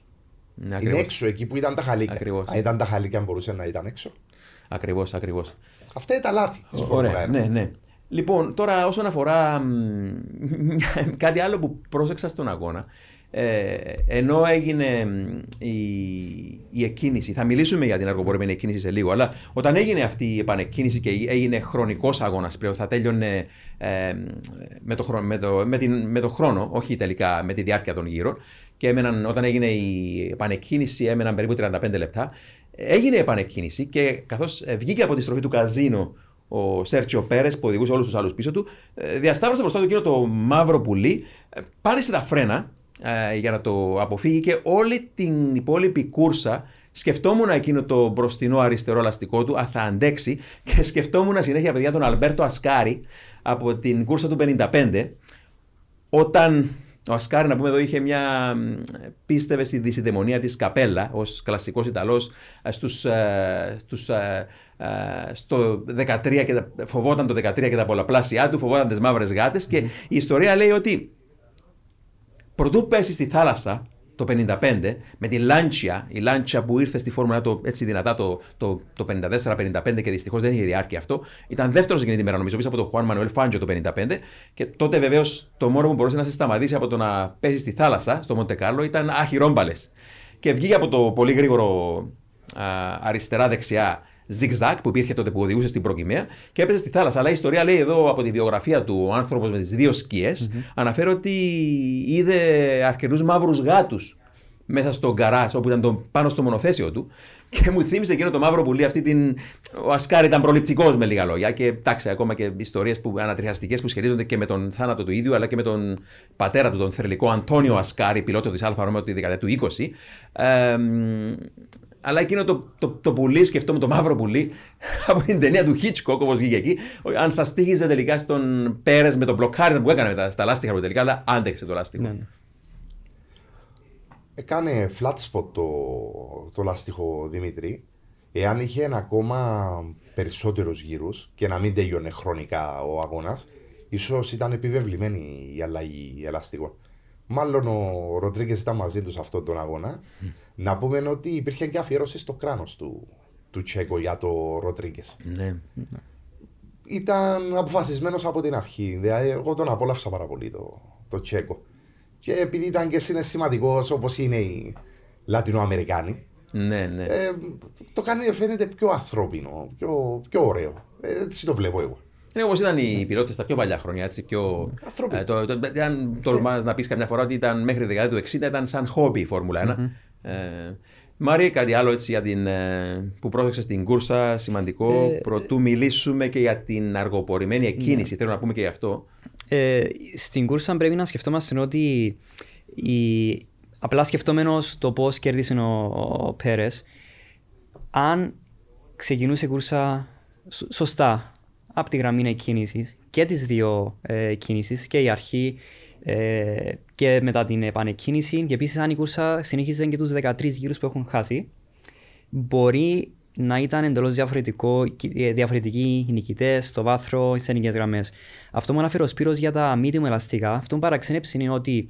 Ναι, είναι ακριβώς. έξω εκεί που ήταν τα χαλίκια. Ακριβώς. Αν ήταν τα χαλίκια, μπορούσε να ήταν έξω. Ακριβώς, ακριβώς. Αυτά είναι τα λάθη της Ωραία, Φόρμουλα 1. ναι, ναι. Λοιπόν, τώρα όσον αφορά μ, κάτι άλλο που πρόσεξα στον αγώνα, ε, ενώ έγινε η, η εκκίνηση, θα μιλήσουμε για την αργοπορημένη εκκίνηση σε λίγο, αλλά όταν έγινε αυτή η επανεκκίνηση και έγινε χρονικός αγώνας πλέον, θα τέλειωνε ε, με, το, χρόνο, με, το, με, την, με το χρόνο, όχι τελικά με τη διάρκεια των γύρων. Και έμεναν, όταν έγινε η επανεκκίνηση, έμεναν περίπου 35 λεπτά. Έγινε η επανεκκίνηση και καθώς βγήκε από τη στροφή του καζίνο ο Σέρτσιο Πέρες που οδηγούσε όλους τους άλλους πίσω του, ε, διασταύρωσε μπροστά του εκείνο το μαύρο πουλί, ε, πάρεσε τα φρένα ε, για να το αποφύγει και όλη την υπόλοιπη κούρσα σκεφτόμουν εκείνο το μπροστινό αριστερό λαστικό του, αν θα αντέξει και σκεφτόμουν συνέχεια παιδιά τον Αλμπέρτο Ασκάρη από την κούρσα του 55 όταν ο Ασκάρη, να πούμε εδώ, είχε μια. πίστευε στη δυσιδαιμονία της Καπέλα ως κλασικός Ιταλός στους, στους, στο 13 και φοβόταν το 13 και τα πολλαπλάσια του, φοβόταν τις μαύρες γάτες. Και η ιστορία λέει ότι Προτού πέσει στη θάλασσα το 55 με τη Λάντσια, η Λάντσια που ήρθε στη φόρμουλα το, έτσι δυνατά το, το, το 54-55 και δυστυχώς δεν είχε διάρκεια αυτό. Ήταν δεύτερος εκείνη τη μέρα, νομίζω, πίσω από τον Χουάν Μανουέλ Φάντζο το 55. Και τότε βεβαίως το μόνο που μπορούσε να σε σταματήσει από το να πέσει στη θάλασσα, στο Μοντεκάρλο, ήταν άχυρώμπαλε. Και βγήκε από το πολύ γρήγορο αριστερά-δεξιά zigzag που υπήρχε τότε που οδηγούσε στην προκυμαία και έπεσε στη θάλασσα. Αλλά η ιστορία λέει εδώ από τη βιογραφία του ο άνθρωπος με τις δύο σκιές, mm-hmm. αναφέρει ότι είδε αρκετούς μαύρους γάτους μέσα στο γκαράζ όπου ήταν το, πάνω στο μονοθέσιο του και μου θύμισε εκείνο το μαύρο πουλί αυτή την... Ο Ασκάρη ήταν προληπτικός με λίγα λόγια και εντάξει ακόμα και ιστορίες ανατριχιαστικές που σχετίζονται και με τον θάνατο του ίδιου αλλά και με τον πατέρα του, τον θρυλικό Αντώνιο Ασκάρη, πιλότο της Alfa Romeo τη δεκαετία του 20. Ε, αλλά εκείνο το, το, το πουλί, σκεφτόμουν το μαύρο πουλί από την ταινία του Hitchcock, όπως βγήκε εκεί. Αν θα στοίχιζε τελικά στον Πέρες με το μπλοκάρισμα που έκανε μετά στα λάστιχα του τελικά, αλλά άντεξε το λάστιχο. Ναι, ναι. Έκανε flat spot το, το λάστιχο Δημήτρη. Εάν είχε ακόμα περισσότερους γύρους και να μην τελειώνε χρονικά ο αγώνας, ίσως ήταν επιβεβλημένη η αλλαγή ελαστικών. Μάλλον ο Ροντρίγκες ήταν μαζί τους σε αυτόν τον αγώνα. Να πούμε ότι υπήρχε και αφιέρωση στο κράνος του, του Τσέκο για το Ροντρίγκες. Ναι. Ήταν αποφασισμένος από την αρχή. Δηλαδή, εγώ τον απόλαυσα πάρα πολύ το, το Τσέκο. Και επειδή ήταν και συναισθηματικό όπως είναι οι Λατινοαμερικάνοι, ναι, ναι. Ε, το κάνει φαίνεται πιο ανθρώπινο, πιο, πιο ωραίο. Ε, έτσι το βλέπω εγώ. Είναι όπως ήταν οι πιλότες τα πιο παλιά χρόνια. Έτσι, πιο, ε, το, το, αν τολμάς να πεις καμιά φορά ότι ήταν μέχρι τη δεκαετία του 60 ήταν σαν χόμπι η Φόρμουλα 1. Mm-hmm. Ε, Μάρι, κάτι άλλο έτσι για την, ε, που πρόσεξε στην κούρσα σημαντικό. Ε, Πρωτού μιλήσουμε και για την αργοπορημένη εκκίνηση. Ναι. Θέλω να πούμε και γι' αυτό. Ε, στην κούρσα πρέπει να σκεφτόμαστε ότι η, απλά σκεφτόμενος το πώς κέρδισε ο, ο Πέρες, αν ξεκινούσε η κούρσα σωστά από τη γραμμή κίνηση και τις δύο ε, κίνησει και η αρχή ε, και μετά την επανεκκίνηση. Και επίσης, αν η κούρσα συνεχίζει και τους 13 γύρους που έχουν χάσει, μπορεί να ήταν εντελώς ε, διαφορετικοί οι νικητές, το βάθρο, οι σενικέ γραμμές. Αυτό που αναφέρω ο Σπύρος για τα medium ελαστικά, αυτό που παραξενέψει είναι ότι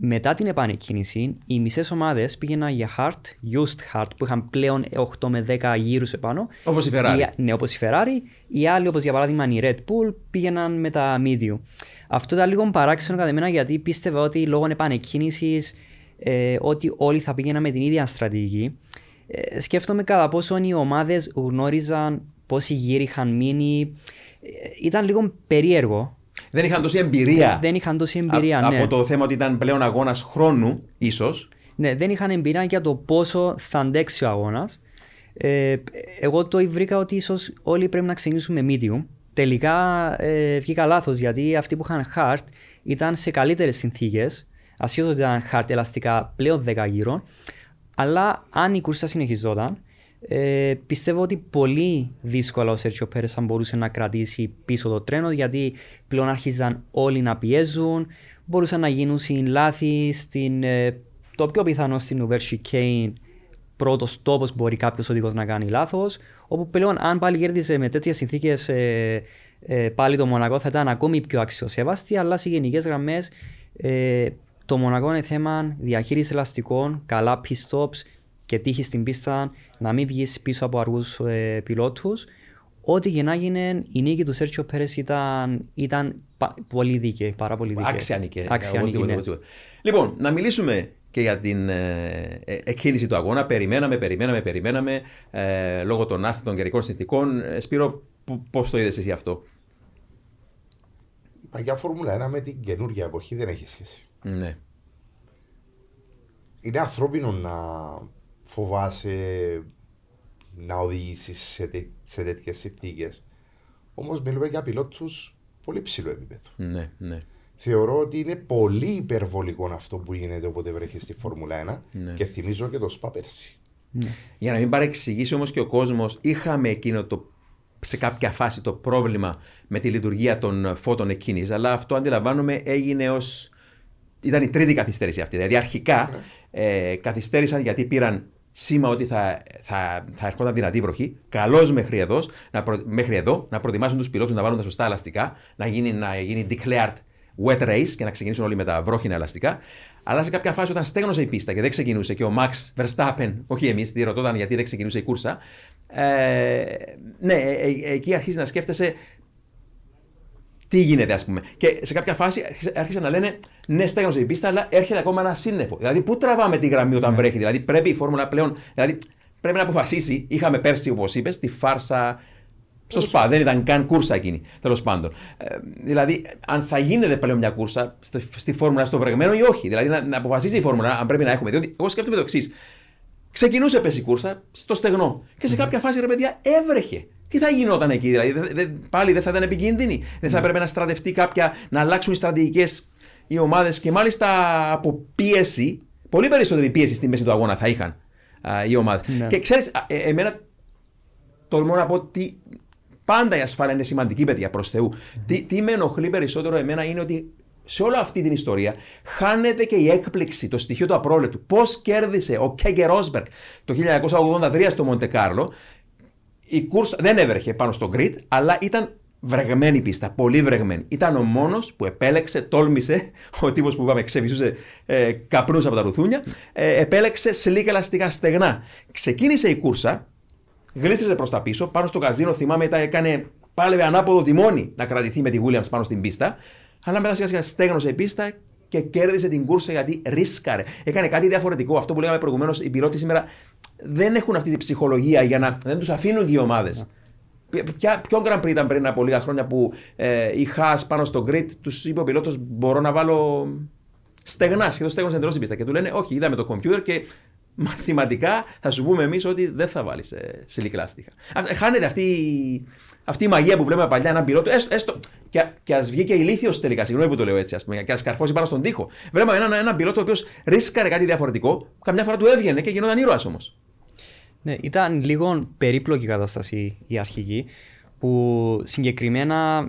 μετά την επανεκκίνηση, οι μισές ομάδες πήγαιναν για hard, used hard, που είχαν πλέον 8 με 10 γύρους επάνω. Όπως η Ferrari. Οι, ναι, όπως η Ferrari. Οι άλλοι, όπως για παράδειγμα η Red Bull, πήγαιναν με τα medium. Αυτό ήταν λίγο παράξενο κατά μένα γιατί πίστευα ότι λόγω επανεκκίνησης ε, ότι όλοι θα πήγαιναν με την ίδια στρατηγική. Ε, σκέφτομαι κατά πόσο οι ομάδες γνώριζαν πόσοι γύροι είχαν μείνει. Ε, ήταν λίγο περίεργο δεν είχαν τόση εμπειρία. Δεν είχαν τόση εμπειρία, ναι. Από το θέμα ότι ήταν πλέον αγώνας χρόνου, ίσως. Ναι, δεν είχαν εμπειρία για το πόσο θα αντέξει ο αγώνας. Ε, εγώ το βρήκα ότι ίσως όλοι πρέπει να ξεκινήσουμε με medium. Τελικά ε, βγήκα λάθος γιατί αυτοί που είχαν hard ήταν σε καλύτερες συνθήκες. Ασχέτως ότι ήταν hard ελαστικά πλέον 10 γύρω. Αλλά αν η κούρσα συνεχιζόταν, ε, πιστεύω ότι πολύ δύσκολα ο Σέρτσιο Πέρες θα μπορούσε να κρατήσει πίσω το τρένο γιατί πλέον άρχιζαν όλοι να πιέζουν, μπορούσαν να γίνουν λάθη στην, ε, το πιο πιθανό στην Uber Chicane πρώτος τόπος μπορεί κάποιος οδηγός να κάνει λάθος. Όπου πλέον, αν πάλι κέρδιζε με τέτοιες συνθήκες ε, ε, πάλι το Μονακό θα ήταν ακόμη πιο αξιοσέβαστη. Αλλά σε γενικές γραμμές ε, το Μονακό είναι θέμα διαχείρισης ελαστικών, καλά pit stops και τύχη στην πίστα να μην βγεις πίσω από αργούς ε, πιλότους. ό,τι και να γίνει, η νίκη του Σέρτσιο Πέρες ήταν, ήταν πα- πολύ δίκαιη, πάρα πολύ δίκαιη. Άξια νίκη. Άξια νίκη, οπωσδήποτε, ναι. οπωσδήποτε. Λοιπόν, να μιλήσουμε και για την ε, ε, εκκίνηση του αγώνα. Περιμέναμε, περιμέναμε, περιμέναμε ε, λόγω των άστατων των καιρικών συνθηκών. Ε, Σπύρο, πώς το είδες εσύ αυτό; Η παγιά Φόρμουλα 1 με την καινούργια εποχή δεν έχει σχέση. Ναι. Είναι ανθρώπινο να φοβάσαι να οδηγήσεις σε, τε, σε τέτοιες συνθήκες. Όμως μιλούμε για πιλότους πολύ ψηλό επίπεδο. Ναι, ναι. Θεωρώ ότι είναι πολύ υπερβολικό αυτό που γίνεται όποτε βρέχεις στη Φόρμουλα 1 Ναι. και θυμίζω και το Σπα πέρσι. Για να μην παρεξηγήσει όμως και ο κόσμος, είχαμε εκείνο το σε κάποια φάση το πρόβλημα με τη λειτουργία των φώτων εκείνης, αλλά αυτό αντιλαμβάνομαι έγινε ως. ήταν η τρίτη καθυστέρηση αυτή. Δηλαδή αρχικά ε, καθυστέρησαν γιατί πήραν σήμα ότι θα, θα, θα ερχόταν δυνατή βροχή. Καλώς μέχρι, εδώ, να προ- μέχρι εδώ να προετοιμάσουν τους πιλότους να βάλουν τα σωστά ελαστικά, να γίνει, να γίνει declared wet race και να ξεκινήσουν όλοι με τα βρόχινα ελαστικά. Αλλά σε κάποια φάση, όταν στέγνωσε η πίστα και δεν ξεκινούσε και ο Max Verstappen, όχι εμείς, διερωτώταν γιατί δεν ξεκινούσε η κούρσα. Ε, ναι, ε, ε, εκεί αρχίζει να σκέφτεσαι τι γίνεται, ας πούμε. Και σε κάποια φάση άρχισε- άρχισαν να λένε ναι, στέγνωσε η πίστα, αλλά έρχεται ακόμα ένα σύννεφο. Δηλαδή, πού τραβάμε τη γραμμή όταν βρέχει. Δηλαδή, πρέπει η Φόρμουλα πλέον. Δηλαδή, πρέπει να αποφασίσει. Είχαμε πέρσι, όπως είπες, τη φάρσα στο ΣΠΑ. Δεν ήταν καν κούρσα εκείνη, τέλος πάντων. Ε, δηλαδή, αν θα γίνεται πλέον μια κούρσα στη, στη Φόρμουλα στο βρεγμένο ή όχι. Δηλαδή, να, να αποφασίσει η Φόρμουλα αν πρέπει να έχουμε. Διότι εγώ σκέφτομαι το εξής. Ξεκινούσε πες η κούρσα στο στεγνό. Και σε κάποια φάση, ρε παιδιά, έβρεχε. Τι θα γινόταν εκεί, δηλαδή, δε- δε- πάλι δεν θα ήταν επικίνδυνη. Δεν θα έπρεπε να στρατευτεί κάποια, να αλλάξουν οι στρατηγικές οι ομάδες και μάλιστα από πίεση, πολύ περισσότερη πίεση στη μέση του αγώνα θα είχαν α, οι ομάδες. Ναι. Και ξέρεις, εμένα τολμώ να πω ότι πάντα η ασφάλεια είναι σημαντική, παιδιά, προς Θεού. Τι, τι με ενοχλεί περισσότερο εμένα είναι ότι σε όλη αυτή την ιστορία χάνεται και η έκπληξη, το στοιχείο του απρόβλεπτου. Πώς κέρδισε ο Κέγκε Ρόσμπεργκ το 1983 στο Μοντεκάρλο. Η κούρσα δεν έβρεχε πάνω στο grid, αλλά ήταν βρεγμένη πίστα, πολύ βρεγμένη. Ήταν ο μόνος που επέλεξε, τόλμησε, ο τύπος που είπαμε ξεβισούσε ε, καπνούς από τα ρουθούνια, ε, επέλεξε σλίκα ελαστικά στεγνά. Ξεκίνησε η κούρσα, γλίστριζε προς τα πίσω, πάνω στο καζίνο, θυμάμαι, ήταν, έκανε πάλι ανάποδο τιμόνι να κρατηθεί με τη Williams πάνω στην πίστα. Αλλά μετά σιγά σιγά στέγνωσε η πίστα και κέρδισε την κούρσα γιατί ρίσκαρε. Έκανε κάτι διαφορετικό. Αυτό που λέγαμε προηγουμένως, οι πιλότοι σήμερα δεν έχουν αυτή τη ψυχολογία για να. δεν τους αφήνουν δύο ομάδες. Ποιον Grand Prix ήταν πριν από λίγα χρόνια που ε, η Χά πάνω στο grid τους είπε ο πιλότος: Μπορώ να βάλω στεγνά, σχεδόν στέγνωσε εντελώς την πίστα. Και του λένε: Όχι, είδαμε το κομπιούτερ και μαθηματικά θα σου πούμε εμείς ότι δεν θα βάλεις ε, σιλικ λάστιχα. Α- Χάνεται αυτή, η- αυτή η μαγεία που βλέπαμε παλιά έναν πιλότο, έστω, έστω και, και ας βγει και ηλίθιος τελικά, συγγνώμη που το λέω έτσι, ας πούμε, και ας καρφώσει πάνω στον τοίχο. Βλέπαμε έναν, έναν πιλότο ο οποίος ρίσκαρε κάτι διαφορετικό, καμιά φορά του έβγαινε και γινόταν ήρωας όμως. Ναι, ήταν λίγο περίπλοκη η κατάσταση η αρχική που συγκεκριμένα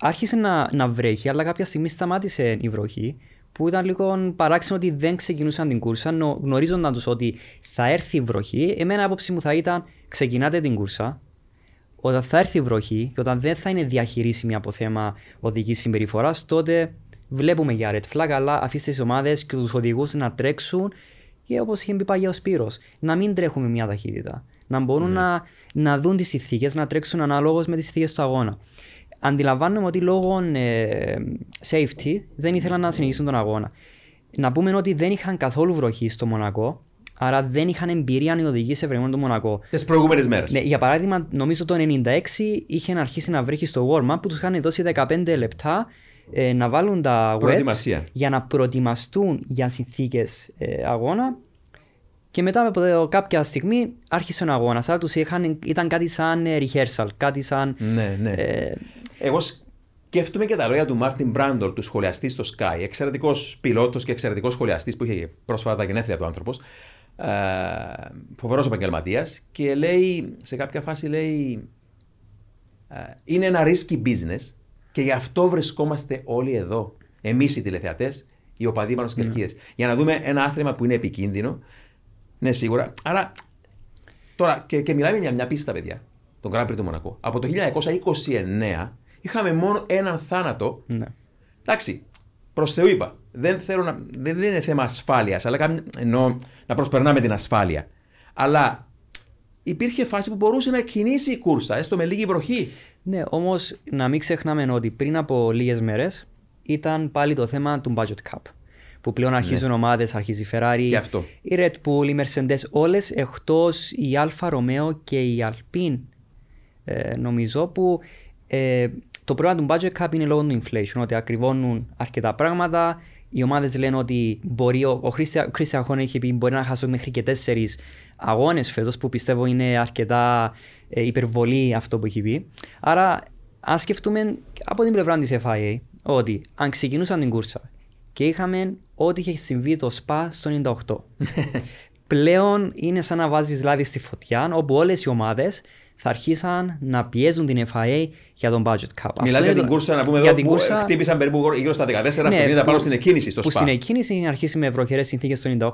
άρχισε να, να βρέχει αλλά κάποια στιγμή σταμάτησε η βροχή που ήταν λίγο παράξενο ότι δεν ξεκινούσαν την κούρσα γνωρίζονταν τους ότι θα έρθει η βροχή. Εμένα η άποψη μου θα ήταν ξεκινάτε την κούρσα όταν θα έρθει η βροχή και όταν δεν θα είναι διαχειρίσιμη από θέμα οδικής συμπεριφοράς, τότε βλέπουμε για red flag, αλλά αφήστε τις ομάδες και τους οδηγούς να τρέξουν και όπως είχε πει παγιά ο Σπύρος, να μην τρέχουμε μια ταχύτητα. Να μπορούν να, να δουν τις συνθήκε, να τρέξουν αναλόγως με τις συνθήκε του αγώνα. Αντιλαμβάνομαι ότι λόγω ε, safety δεν ήθελαν να συνεχίσουν τον αγώνα. Να πούμε ότι δεν είχαν καθόλου βροχή στο Μονακό, άρα δεν είχαν εμπειρία οι οδηγοί σε βρεγμένο το Μονακό. Τις προηγούμενες μέρες. Ναι, για παράδειγμα, νομίζω το 96 είχε αρχίσει να βρέχει στο warm-up που τους είχαν δώσει 15 λεπτά ε, να βάλουν τα wets Προετοιμασία. για να προετοιμαστούν για συνθήκες αγώνα. Και μετά από κάποια στιγμή άρχισε ο αγώνας. Άρα τους είχαν, ήταν κάτι σαν ε, rehearsal, κάτι σαν. Ναι, ναι. ε, Εγώ σκέφτομαι και τα λόγια του Μάρτιν Μπράντορ, του σχολιαστή στο Sky. Εξαιρετικός πιλότος και εξαιρετικός σχολιαστής που είχε πρόσφατα τα γενέθλια του άνθρωπος. Ε, Φοβερός επαγγελματίας. Και λέει, σε κάποια φάση λέει. ε, είναι ένα risky business και γι' αυτό βρισκόμαστε όλοι εδώ. Εμείς οι τηλεθεατές, οι οπαδοί πάνω στις κερκίδες. Για να δούμε ένα άθλημα που είναι επικίνδυνο. Ναι, σίγουρα. Άρα Τώρα, και, και μιλάμε για μια πίστα, παιδιά, τον Grand Prix του Μονακό. Από το 1929 είχαμε μόνο έναν θάνατο. ναι. Εντάξει, προς Θεού είπα. Δεν, θέλω να, δεν, δεν είναι θέμα ασφάλειας, αλλά κάμια, εννοώ να προσπερνάμε την ασφάλεια. Αλλά υπήρχε φάση που μπορούσε να κινήσει η κούρσα, έστω με λίγη βροχή. Ναι, όμως να μην ξεχνάμε ότι πριν από λίγες μέρες ήταν πάλι το θέμα του budget cap. Που πλέον αρχίζουν ναι. ομάδες, αρχίζει η Ferrari, αυτό. η Red Bull, η Mercedes, όλες εκτός η Alfa Romeo και η Alpine. Ε, νομίζω που ε, το πρόβλημα του budget cap είναι λόγω του inflation, ότι ακριβώνουν αρκετά πράγματα. Οι ομάδες λένε ότι μπορεί, ο, ο Christian Horner είχε πει μπορεί να χάσω μέχρι και τέσσερις αγώνες φέτος, που πιστεύω είναι αρκετά ε, υπερβολή αυτό που έχει πει. Άρα, αν σκεφτούμε από την πλευρά της FIA, ότι αν ξεκινούσαν την κούρσα και είχαμε ό,τι είχε συμβεί το ΣΠΑ στο 98. πλέον είναι σαν να βάζεις λάδι στη φωτιά, όπου όλες οι ομάδες θα αρχίσαν να πιέζουν την FIA για τον budget cap. Μιλάς για την κούρσα, να πούμε εδώ, που κούρσα... χτύπησαν περίπου γύρω στα 14 ναι, αυτοκίνητα πάνω στην εκκίνηση στο που ΣΠΑ. Που στην εκκίνηση είχε αρχίσει με βροχερές συνθήκες το 98,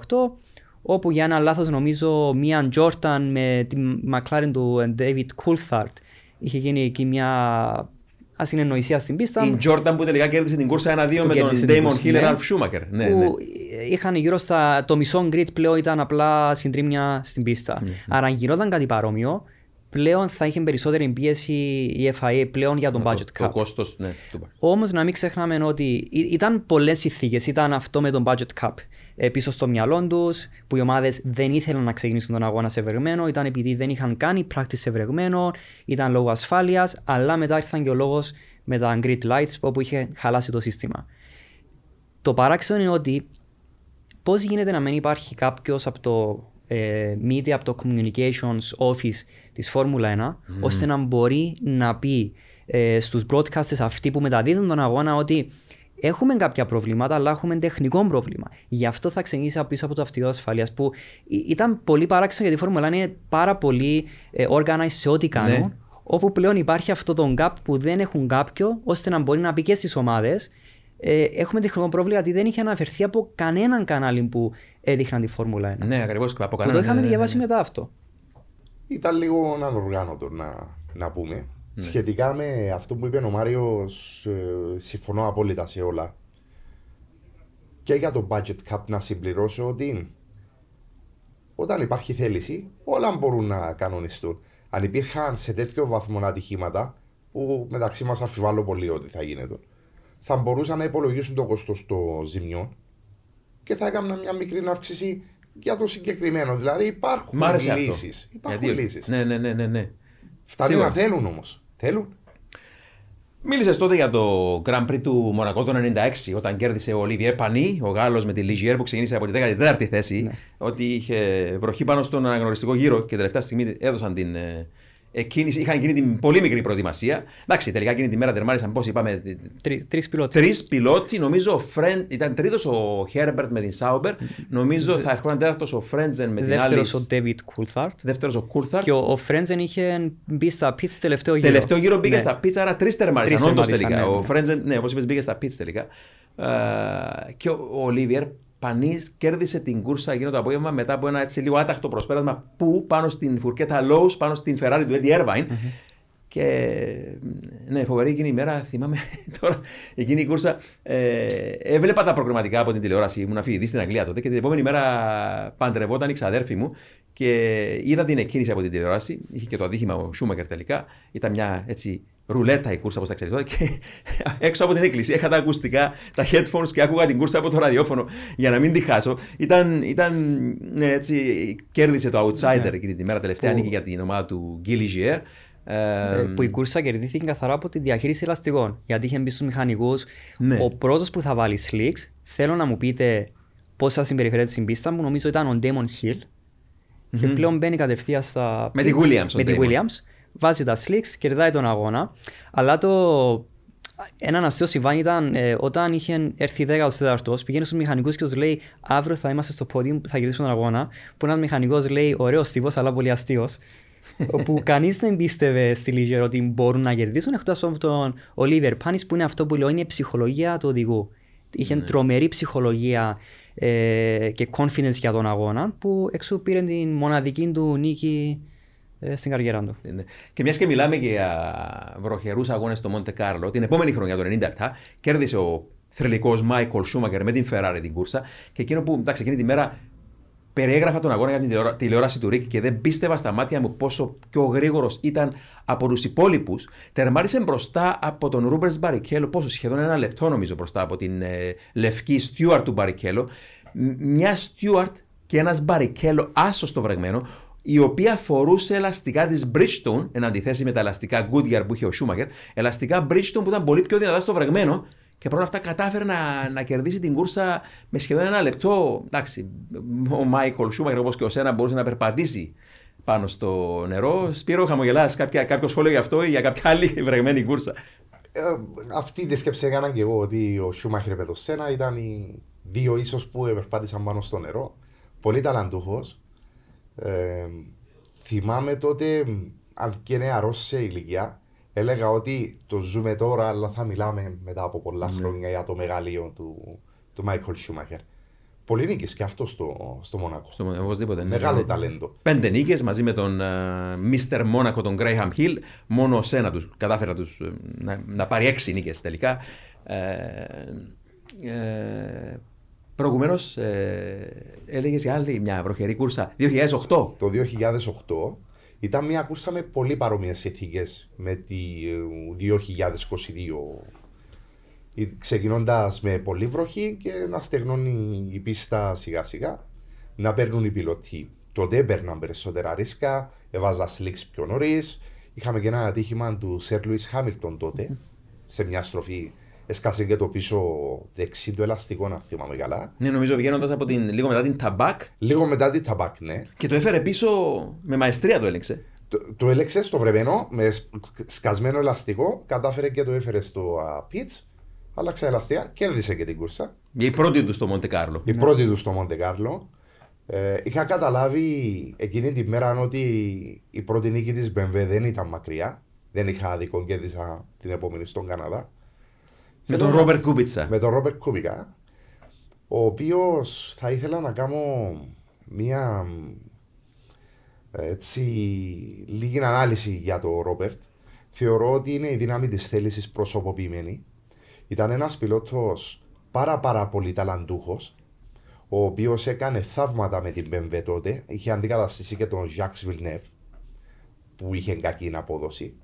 όπου για ένα λάθος νομίζω μία Jordan με τη McLaren του David Coulthard είχε γίνει εκεί μια ασυνεννοησία στην πίστα. Η Jordan που τελικά κέρδισε την κούρσα 1-2 με τον Damon Hill και Ralph Schumacher. Ναι, που ναι. είχαν γύρω στα. Το μισό grid πλέον ήταν απλά συντρίμια στην πίστα. Mm-hmm. Άρα, αν γινόταν κάτι παρόμοιο, πλέον θα είχε περισσότερη πίεση η FIA πλέον για τον budget cap. Το κόστος, ναι. Όμως να μην ξεχνάμε ότι ήταν πολλές συνθήκες. Ήταν αυτό με τον budget cap ε, πίσω στο μυαλό τους, που οι ομάδες δεν ήθελαν να ξεκινήσουν τον αγώνα σε βρεγμένο, ήταν επειδή δεν είχαν κάνει πράξη σε βρεγμένο, ήταν λόγω ασφάλειας, αλλά μετά ήρθαν και ο λόγος με τα grid lights όπου είχε χαλάσει το σύστημα. Το παράξενο είναι ότι πώς γίνεται να μην υπάρχει κάποιος από το ε, media, από το communications office της Φόρμουλα 1, ώστε να μπορεί να πει ε, στους broadcasters αυτοί που μεταδίδουν τον αγώνα ότι Έχουμε κάποια προβλήματα, αλλά έχουμε τεχνικό πρόβλημα. Γι' αυτό θα ξεκινήσει πίσω από το αυτοκίνητο ασφαλεία που ήταν πολύ παράξενο γιατί η Φόρμουλα είναι πάρα πολύ ε, organized σε ό,τι κάνουν. Ναι. Όπου πλέον υπάρχει αυτό το gap που δεν έχουν κάποιο ώστε να μπορεί να πει και στις ομάδες. Ε, έχουμε τεχνικό πρόβλημα γιατί δεν είχε αναφερθεί από κανέναν κανάλι που έδειχναν τη Φόρμουλα 1. Ναι, ακριβώς. Από κανέναν. Το είχαμε ναι, διαβάσει ναι, ναι. μετά αυτό. Ήταν λίγο ανοργάνωτο να, να πούμε. Ναι. Σχετικά με αυτό που είπε ο Μάριος, ε, συμφωνώ απόλυτα σε όλα. Και για το budget cap να συμπληρώσω ότι όταν υπάρχει θέληση, όλα μπορούν να κανονιστούν. Αν υπήρχαν σε τέτοιο βαθμό ατυχήματα, που μεταξύ μας αφιβάλλω πολύ ότι θα γίνεται, θα μπορούσαν να υπολογίσουν το κόστος των ζημιών και θα έκαναν μια μικρή αύξηση για το συγκεκριμένο. Δηλαδή υπάρχουν λύσεις. Υπάρχουν λύσεις. Ναι, ναι, ναι, ναι. ναι. Φτάνει να θέλουν όμως. Θέλουν. Μίλησες τότε για το Grand Prix του Μονακό το 1996, όταν κέρδισε ο Ολίβιε Πανί, ο Γάλλος με τη Λιζιέρ που ξεκίνησε από τη 14η θέση, ναι. ότι είχε βροχή πάνω στον αναγνωριστικό γύρο και τελευταία στιγμή έδωσαν την, ε, Εκείνη, είχαν γίνει την πολύ μικρή προετοιμασία. Εντάξει, τελικά εκείνη τη μέρα τερμάρισαν πώς είπαμε. Τρεις πιλότοι. Τρεις πιλότοι. Νομίζω Φρεν, ήταν τρίτος ο Χέρμπερτ με την Sauber. Νομίζω θα ερχόταν τέταρτος ο Φρέντζεν με την άλλη. Δεύτερος ο Ντέιβιντ Κούλθαρντ. Δεύτερος ο Κούλθαρντ. Και ο, ο Φρέντζεν είχε μπει στα pit τελευταίο γύρο. Τελευταίο γύρο μπήκε ναι. στα pit, άρα τρεις τερμάρισαν. Όντως τελικά. Ναι, ο ναι. Φρέντζεν, ναι, όπως είπες, μπήκε στα pit τελικά. Uh, και ο, ο Ολίβιερ Πανή κέρδισε την κούρσα εκείνο το απόγευμα μετά από ένα έτσι λίγο άτακτο προσπέρασμα που πάνω στην φουρκέτα Lowe's, πάνω στην Ferrari του Eddie Irvine. Mm-hmm. Και ναι, φοβερή εκείνη η μέρα, θυμάμαι τώρα, εκείνη η κούρσα. Ε, έβλεπα τα προγραμματικά από την τηλεόραση, ήμουν αφηγητής στην Αγγλία τότε και την επόμενη μέρα παντρευόταν η ξαδέρφη μου και είδα την εκκίνηση από την τηλεόραση. Είχε και το αδίχημα ο Σούμακερ τελικά. Ήταν μια έτσι ρουλέτα η κούρσα, όπως τα ξέρετε. Και έξω από την εκκλησία είχα τα ακουστικά, τα headphones και άκουγα την κούρσα από το ραδιόφωνο για να μην τη χάσω. Ήταν, ήταν ναι, έτσι, κέρδισε το outsider ναι. εκείνη τη μέρα τελευταία, που... για την ομάδα του Γκίλι Gier. Ε, που η κούρσα κερδίθηκε καθαρά από τη διαχείριση ελαστικών. Γιατί είχε μπει στους μηχανικούς. Ναι. Ο πρώτος που θα βάλει slicks, θέλω να μου πείτε πώς θα συμπεριφέρεται στην πίστα μου. Νομίζω ήταν ο Damon Hill. Mm-hmm. Και πλέον μπαίνει κατευθείαν στα. Με τη Williams. Με τη Williams βάζει τα slicks, κερδάει τον αγώνα. Αλλά το ένα αστείο συμβάν ήταν ε, όταν είχε έρθει 10 ο τέταρτος, πηγαίνει στους μηχανικούς και τους λέει: Αύριο θα είμαστε στο πόδι που θα κερδίσουμε τον αγώνα. Που ένας μηχανικός λέει: Ωραίος τύπος, αλλά πολύ αστείος. όπου κανείς δεν πίστευε στη Λίγερ ότι μπορούν να κερδίσουν εκτός από τον Ολίβερ Πάνη, που είναι αυτό που λέω: Είναι η ψυχολογία του οδηγού. Είχε ναι. τρομερή ψυχολογία ε, και confidence για τον αγώνα, που εξού πήρε την μοναδική του νίκη ε, στην καριέρα του. Ναι. Και μιας και μιλάμε για βροχερούς αγώνες στο Μοντε Κάρλο, την επόμενη χρονιά, το 1997, κέρδισε ο θρελικό Μάικολ Σούμακερ με την Ferrari την κούρσα. Και εκείνο που, εντάξει, εκείνη τη μέρα περιέγραφα τον αγώνα για την τηλεόρα- τηλεόραση του Ρίκ και δεν πίστευα στα μάτια μου πόσο πιο γρήγορος ήταν από τους υπόλοιπους. Τερμάρισε μπροστά από τον Ρούμπενς Μπαρικέλο, πόσο σχεδόν ένα λεπτό νομίζω μπροστά από την ε, λευκή Stewart του Μπαρικέλο. Μ- Μια Stewart και ένας Μπαρικέλο άσο στο βρεγμένο, η οποία φορούσε ελαστικά της Bridgestone, εν αντιθέσει με τα ελαστικά Goodyear που είχε ο Schumacher, ελαστικά Bridgestone που ήταν πολύ πιο δυνατά στο βρεγμένο και παρόλα αυτά κατάφερε να, να κερδίσει την κούρσα με σχεδόν ένα λεπτό. Εντάξει, ο Μάικολ Σούμαχερ όπως και ο Σένα μπορούσε να περπατήσει πάνω στο νερό. Σπύρο, χαμογελάς κάποιο σχόλιο γι' αυτό ή για κάποια άλλη βρεγμένη κούρσα; Ε, αυτή τη σκέψη έκανα και εγώ ότι ο Σούμαχερ με το Σένα ήταν οι δύο ίσως που περπάτησαν πάνω στο νερό. Πολύ ταλαντούχος. Ε, θυμάμαι τότε, αν και νεαρό σε ηλικία, έλεγα ότι το ζούμε τώρα, αλλά θα μιλάμε μετά από πολλά χρόνια για το μεγαλείο του, του Μάικολ Σούμαχερ. Πολύ νίκης και αυτό στο, στο Μονακό. Στο, οπωσδήποτε. ναι. Μεγάλο ταλέντο. Πέντε νίκες μαζί με τον Μίστερ Μόνακο, τον Γκρέιχαμ Χιλ. Μόνο σε ένα τους κατάφερε να, τους, ε, να, να πάρει έξι νίκες τελικά. Ε, ε, Προηγουμένως, ε, έλεγες για άλλη μια βροχερή κούρσα 2008. Το 2008 ήταν μια κούρσα με πολύ παρόμοιες συνθήκες με τη ε, 2022. Ξεκινώντας με πολύ βροχή και να στεγνώνει η πίστα σιγά σιγά, να παίρνουν οι πιλότοι. Τότε έπαιρναν περισσότερα ρίσκα, έβαζα σλίξ πιο νωρίς. Είχαμε και ένα ατύχημα του Σερ Λουί Χάμιλτον τότε, σε μια στροφή. Έσκασε και το πίσω δεξί του ελαστικό, να θυμάμαι καλά. Ναι, νομίζω βγαίνοντας από την, λίγο μετά την ταμπάκ Λίγο μετά την ταμπάκ, ναι. και το έφερε πίσω με μαεστρία το έλεγξε. Το, το έλεγξε στο βρεγμένο με σκ- σκασμένο ελαστικό, κατάφερε και το έφερε στο pits, άλλαξε ελαστικά, κέρδισε και την κούρσα. Η πρώτη του στο Μοντε Κάρλο. Η πρώτη του στο Μοντε Κάρλο. Ε, είχα καταλάβει εκείνη τη μέρα ότι η πρώτη νίκη της BMW δεν ήταν μακριά. Δεν είχα άδικο, κέρδισα την επόμενη στον Καναδά. Με Θέλω τον να- Ρόμπερτ Κούμπιτσα. με τον Ρόμπερτ Κούμπικα, ο οποίος θα ήθελα να κάνω μία έτσι, λίγη ανάλυση για τον Ρόμπερτ. Θεωρώ ότι είναι η δύναμη της θέλησης προσωποποιημένη. Ήταν ένας πιλότος πάρα πάρα πολύ ταλαντούχος, ο οποίος έκανε θαύματα με την BMW τότε. Είχε αντικαταστήσει και τον Jacques Villeneuve, που είχε κακή απόδοση.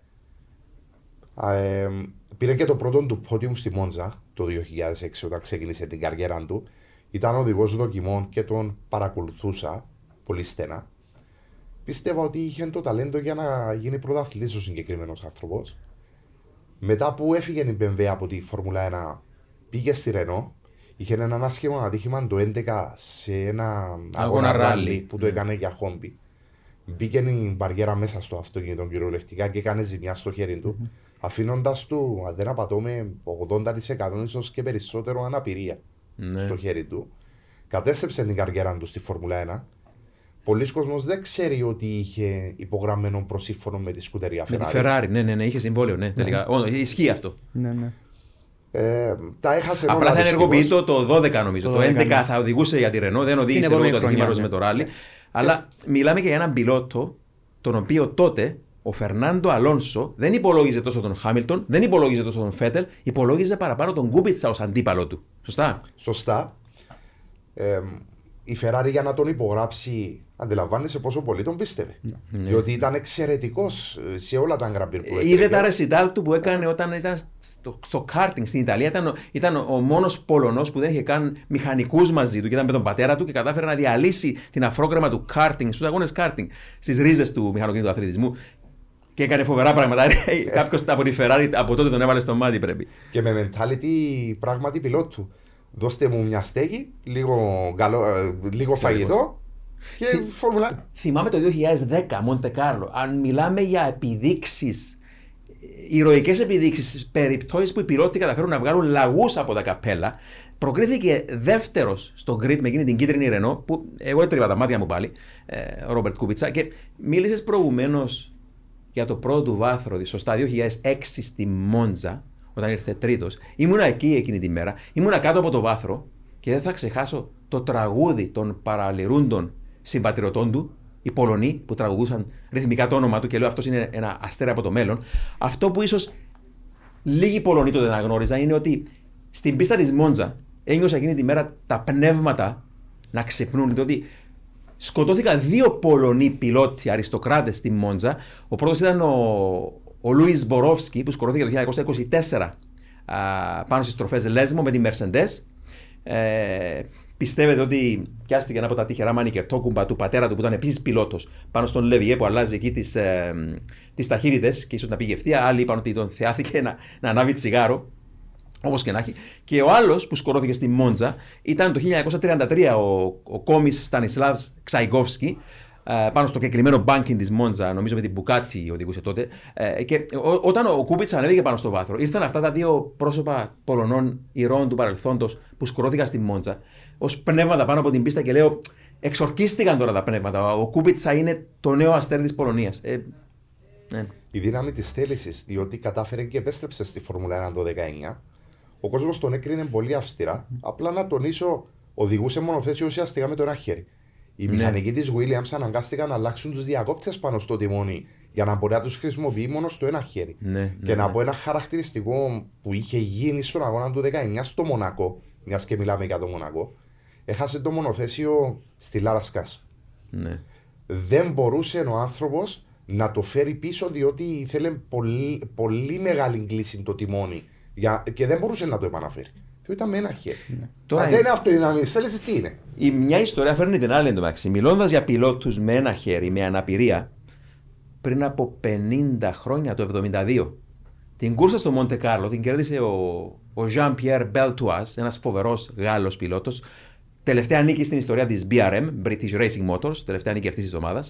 Α, ε, πήρε και το πρώτο του πόντιουμ στη Μόντζα το 2006 όταν ξεκίνησε την καριέρα του. Ήταν οδηγός δοκιμών και τον παρακολουθούσα πολύ στενά. Πίστευα ότι είχε το ταλέντο για να γίνει πρωταθλητής ο συγκεκριμένος άνθρωπος. Μετά που έφυγε η BMW από τη Φόρμουλα 1, πήγε στη Ρενό. Είχε ένα άσχημο ατύχημα το 2011 σε ένα αγώνα ράλι. ράλι που το έκανε για χόμπι. Μπήκε η μπαριέρα μέσα στο αυτοκίνητο κυριολεκτικά και έκανε ζημιά στο χέρι του, αφήνοντας του, αν δεν απατώμε, 80% ίσως και περισσότερο αναπηρία Ναι. στο χέρι του. Κατέστρεψε την καριέρα του στη Φόρμουλα 1. Πολλοί κόσμος δεν ξέρει ότι είχε υπογραμμένο προσύμφωνο με τη Σκουντερία Με τη Ferrari. Ferrari, ναι, ναι, ναι, είχε συμβόλαιο, ναι, τελικά. Όντως, ισχύει αυτό. Ναι, ναι. Ε, τα έχασε όλα Απλά θα δυστυχώς. ενεργοποιεί το, το 12 νομίζω. Το Το 11 12, ναι. θα οδηγούσε για τη Renault, δεν οδήγησε επόμενη λόγω του χρονιά, ατυχήματος ναι. με το ράλι. Αλλά μιλάμε και για έναν πιλότο, τον οποίο τότε ο Φερνάντο Αλόνσο δεν υπολόγιζε τόσο τον Χάμιλτον, δεν υπολόγιζε τόσο τον Φέτελ, υπολόγιζε παραπάνω τον Κούμπιτσα ως αντίπαλο του. Σωστά; Σωστά. Ε, η Ferrari για να τον υπογράψει, αντιλαμβάνεσαι πόσο πολύ τον πίστευε. Διότι ήταν εξαιρετικός σε όλα τα Grand Prix που Ναι. Είδε έτρεχε. τα ρεσιτάλ του που έκανε όταν ήταν στο, στο κάρτινγκ στην Ιταλία. Ήταν, ο- ήταν ο μόνος Πολωνός που δεν είχε καν μηχανικούς μαζί του και ήταν με τον πατέρα του και κατάφερε να διαλύσει την αφρόκρεμα του κάρτινγκ στους αγώνες κάρτινγκ, στις ρίζες του μηχανοκίνητου αθλητισμού. Και έκανε φοβερά πράγματα. Κάποιος από τη Ferrari από τότε τον έβαλε στο μάτι πρέπει. Και με mentality πράγματι πιλότου. Δώστε μου μια στέγη, λίγο, γαλο- ε, λίγο φαγητό και φόρμουλα. Θυμάμαι το 2010, Μοντε Κάρλο. Αν μιλάμε για επιδείξεις, ηρωικές επιδείξεις, περιπτώσεις που οι πιλότοι καταφέρουν να βγάλουν λαγούς από τα καπέλα, προκρίθηκε δεύτερος στο grid με εκείνη την κίτρινη Ρενό, που εγώ έτριβα τα μάτια μου πάλι, ε, ο Ρόμπερτ Κούμπιτσα, και μίλησες προηγουμένως για το πρώτο του βάθρο, σωστά, 2006 στη Μόντζα, όταν ήρθε τρίτος. Ήμουνα εκεί εκείνη τη μέρα, ήμουνα κάτω από το βάθρο και δεν θα ξεχάσω το τραγούδι των παραλυρούντων συμπατριωτών του, οι Πολωνοί που τραγουδούσαν ρυθμικά το όνομα του και λέω αυτός είναι ένα αστέρι από το μέλλον. Αυτό που ίσως λίγοι Πολωνοί τότε να γνώριζαν είναι ότι στην πίστα της Μόντζα ένιωσα εκείνη τη μέρα τα πνεύματα να ξυπνούν. Διότι σκοτώθηκαν δύο Πολωνοί πιλότοι αριστοκράτες στη Μόντζα. Ο πρώτος ήταν ο, ο Λούι Μπορόφσκι που σκοτώθηκε το 1924 α, πάνω στις τροφέ Λέσμο με τη Mercedes. Ε, πιστεύετε ότι πιάστηκε ένα από τα τυχερά μάνικερ τόκουμπα του πατέρα του που ήταν επίσης πιλότος πάνω στον Λεβιέ που αλλάζει εκεί τις ε, τις ταχύτητες και ίσως να πήγε ευθεία. Άλλοι είπαν ότι τον θεάθηκε να, να ανάβει τσιγάρο. Όπως και να έχει. Και ο άλλος που σκορώθηκε στη Μόντζα ήταν το 1933 ο, ο κόμις Στανισλάβς Ξαϊγκόφσκι, ε, πάνω στο κεκριμένο banking της Μόντζα, νομίζω με την Μπουκάτι οδηγούσε τότε. Ε, και ό, όταν ο Κούπιτσα ανέβηκε πάνω στο βάθρο, ήρθαν αυτά τα δύο πρόσωπα Πολωνών ηρώων του παρελθόντος που σκορώθηκαν στη Μόντζα ως πνεύματα πάνω από την πίστα και λέω. Εξορκίστηκαν τώρα τα πνεύματα. Ο Κούπιτσα είναι το νέο αστέρι της Πολωνίας. Ε, ναι. Η δύναμη της θέλησης, διότι κατάφερε και επέστρεψε στη Φόρμουλα 1 το 19 ο κόσμος τον έκρινε πολύ αυστηρά. Απλά να τονίσω, οδηγούσε μονοθέσιο ουσιαστικά με το ένα χέρι. Οι ναι. μηχανικοί της Williams αναγκάστηκαν να αλλάξουν τους διακόπτες πάνω στο τιμόνι για να μπορεί να τους χρησιμοποιεί μόνο στο ένα χέρι. Ναι, ναι, και να πω ένα χαρακτηριστικό που είχε γίνει στον αγώνα του 19 στο Μονακό, μιας και μιλάμε για το Μονακό, έχασε το μονοθέσιο στη Λάρας Σκά. Ναι. Δεν μπορούσε ο άνθρωπος να το φέρει πίσω διότι ήθελε πολύ, πολύ μεγάλη κλίση το τιμόνι για... Και δεν μπορούσε να το επαναφέρει. Το ήταν με ένα χέρι. Ναι. Τώρα Αν δεν είναι αυτοδυναμία θέληση, τι είναι; Η μια ιστορία φέρνει την άλλη εντωμεταξύ. Μιλώντας για πιλότους με ένα χέρι, με αναπηρία, πριν από 50 χρόνια, το 72, την κούρσα στο Μοντε Κάρλο την κέρδισε ο, ο Jean-Pierre Beltoise, ένας φοβερός Γάλλος πιλότος. Τελευταία νίκη στην ιστορία της BRM, British Racing Motors, τελευταία νίκη αυτής της εβδομάδα.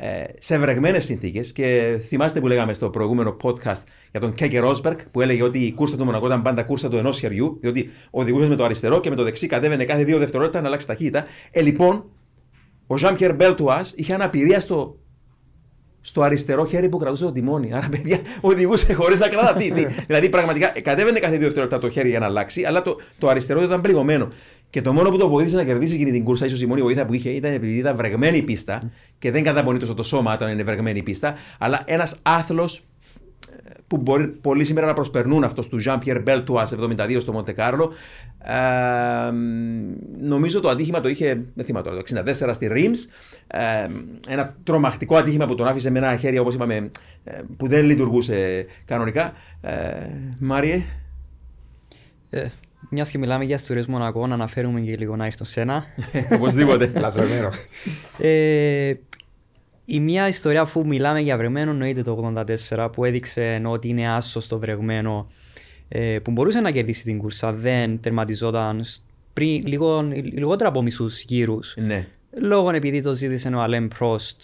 Ε, σε βρεγμένες συνθήκες. Και θυμάστε που λέγαμε στο προηγούμενο podcast για τον Κέκε Ρόσμπερκ που έλεγε ότι η κούρσα του Μονακό ήταν πάντα κούρσα του ενός χεριού, διότι οδηγούσε με το αριστερό και με το δεξί κατέβαινε κάθε δύο δευτερόλεπτα να αλλάξει ταχύτητα. Ε, λοιπόν, ο Ζαν Πιέρ Μπέλτουά είχε αναπηρία στο, στο αριστερό χέρι που κρατούσε το τιμόνι. Άρα, παιδιά, οδηγούσε χωρίς να κρατά. τι, δηλαδή, πραγματικά κατέβαινε κάθε δύο δευτερόλεπτα το χέρι για να αλλάξει, αλλά το, το αριστερό ήταν πληγωμένο. Και το μόνο που το βοήθησε να κερδίσει εκείνη την κούρσα, ίσως η μόνη βοήθεια που είχε, ήταν επειδή ήταν βρεγμένη πίστα και δεν καταπονεί τόσο το σώμα όταν είναι βρεγμένη πίστα, αλλά ένας άθλος που μπορεί πολύ σήμερα να προσπερνούν αυτός του Jean-Pierre Beltois 72 στο Μοντε Κάρλο. Ε, νομίζω το ατύχημα το είχε, δεν θυμάμαι τώρα, το 64 στη Ρίμς. Ε, ένα τρομακτικό ατύχημα που τον άφησε με ένα χέρι, όπως είπαμε, ε, που δεν λειτουργούσε κανονικά. Ε, Μάριε. Ε, Μιας και μιλάμε για ιστορίες Μονακό, να αναφέρουμε και λίγο να έρθω σένα. Οπωσδήποτε. Λατρεμένο. ε, η μια ιστορία που μιλάμε για βρεγμένο εννοείται το 84 που έδειξε ότι είναι άσος στο βρεγμένο ε, που μπορούσε να κερδίσει την κούρσα δεν τερματιζόταν πριν λίγο, λιγότερα από μισούς γύρους. Ναι. Λόγω επειδή το ζήτησε ο Αλέμ Πρόστ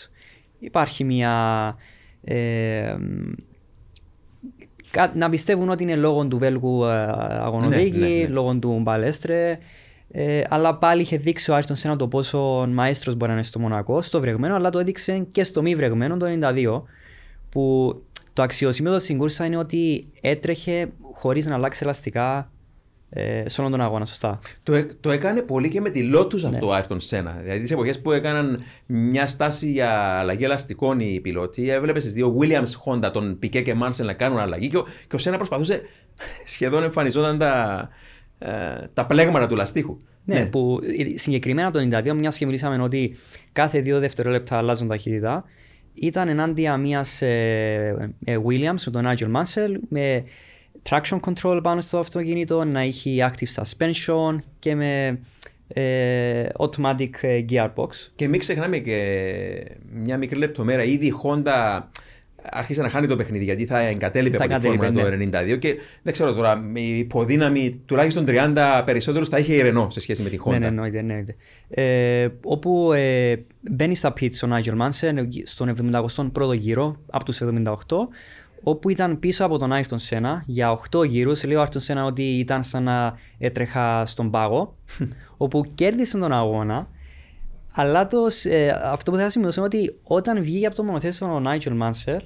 υπάρχει μια ε, να πιστεύουν ότι είναι λόγω του Βέλγου ε, αγωνοδίκη, ναι, ναι, ναι. λόγω του Μπαλέστρε ε, αλλά πάλι είχε δείξει ο Άριστον Σένα το πόσο μαέστρος μπορεί να είναι στο Μονακό, στο βρεγμένο, αλλά το έδειξε και στο μη βρεγμένο το 92. Που το αξιοσημείο στην κούρσα είναι ότι έτρεχε χωρίς να αλλάξει ελαστικά ε, σε όλον τον αγώνα, σωστά. Το, το έκανε πολύ και με τη Lotus ναι. αυτό ο Άριστον Σένα. Δηλαδή τις εποχές που έκαναν μια στάση για αλλαγή ελαστικών οι πιλότοι, έβλεπες στι δύο Williams Honda, τον Πικέ και Μάνσελ να κάνουν αλλαγή και ο, και ο Σένα προσπαθούσε σχεδόν εμφανιζόταν τα, ε, τα πλέγματα του λαστίχου. Ναι, ναι, που συγκεκριμένα το 92, μιας και μιλήσαμε ότι κάθε δύο δευτερόλεπτα αλλάζουν ταχύτητα, ήταν ενάντια μιας ε, ε, Williams με τον Nigel Mansell με traction control πάνω στο αυτοκίνητο, να έχει active suspension και με ε, automatic gearbox. Και μην ξεχνάμε και μια μικρή λεπτομέρεια, ήδη η Honda άρχισε να χάνει το παιχνίδι γιατί θα εγκατέλειπε από τη φόρμα το 1992 και δεν ξέρω τώρα, η υποδύναμη τουλάχιστον 30 περισσότερους θα είχε ηρενό σε σχέση με τη Honda. Ναι, ναι, εννοείται. Ναι, ε, όπου ε, μπαίνει στα pits ο Nigel Mansell στον 71ο γύρο από τους 78 όπου ήταν πίσω από τον Άιρτον Σένα για 8 γύρους. Λέει ο Άιρτον Σένα ότι ήταν σαν να έτρεχα στον πάγο, όπου κέρδισε τον αγώνα. Αλλά το, ε, αυτό που θα σημειώσω είναι ότι όταν βγήκε από το μονοθέσιο ο Νάιτζελ Μάνσερ,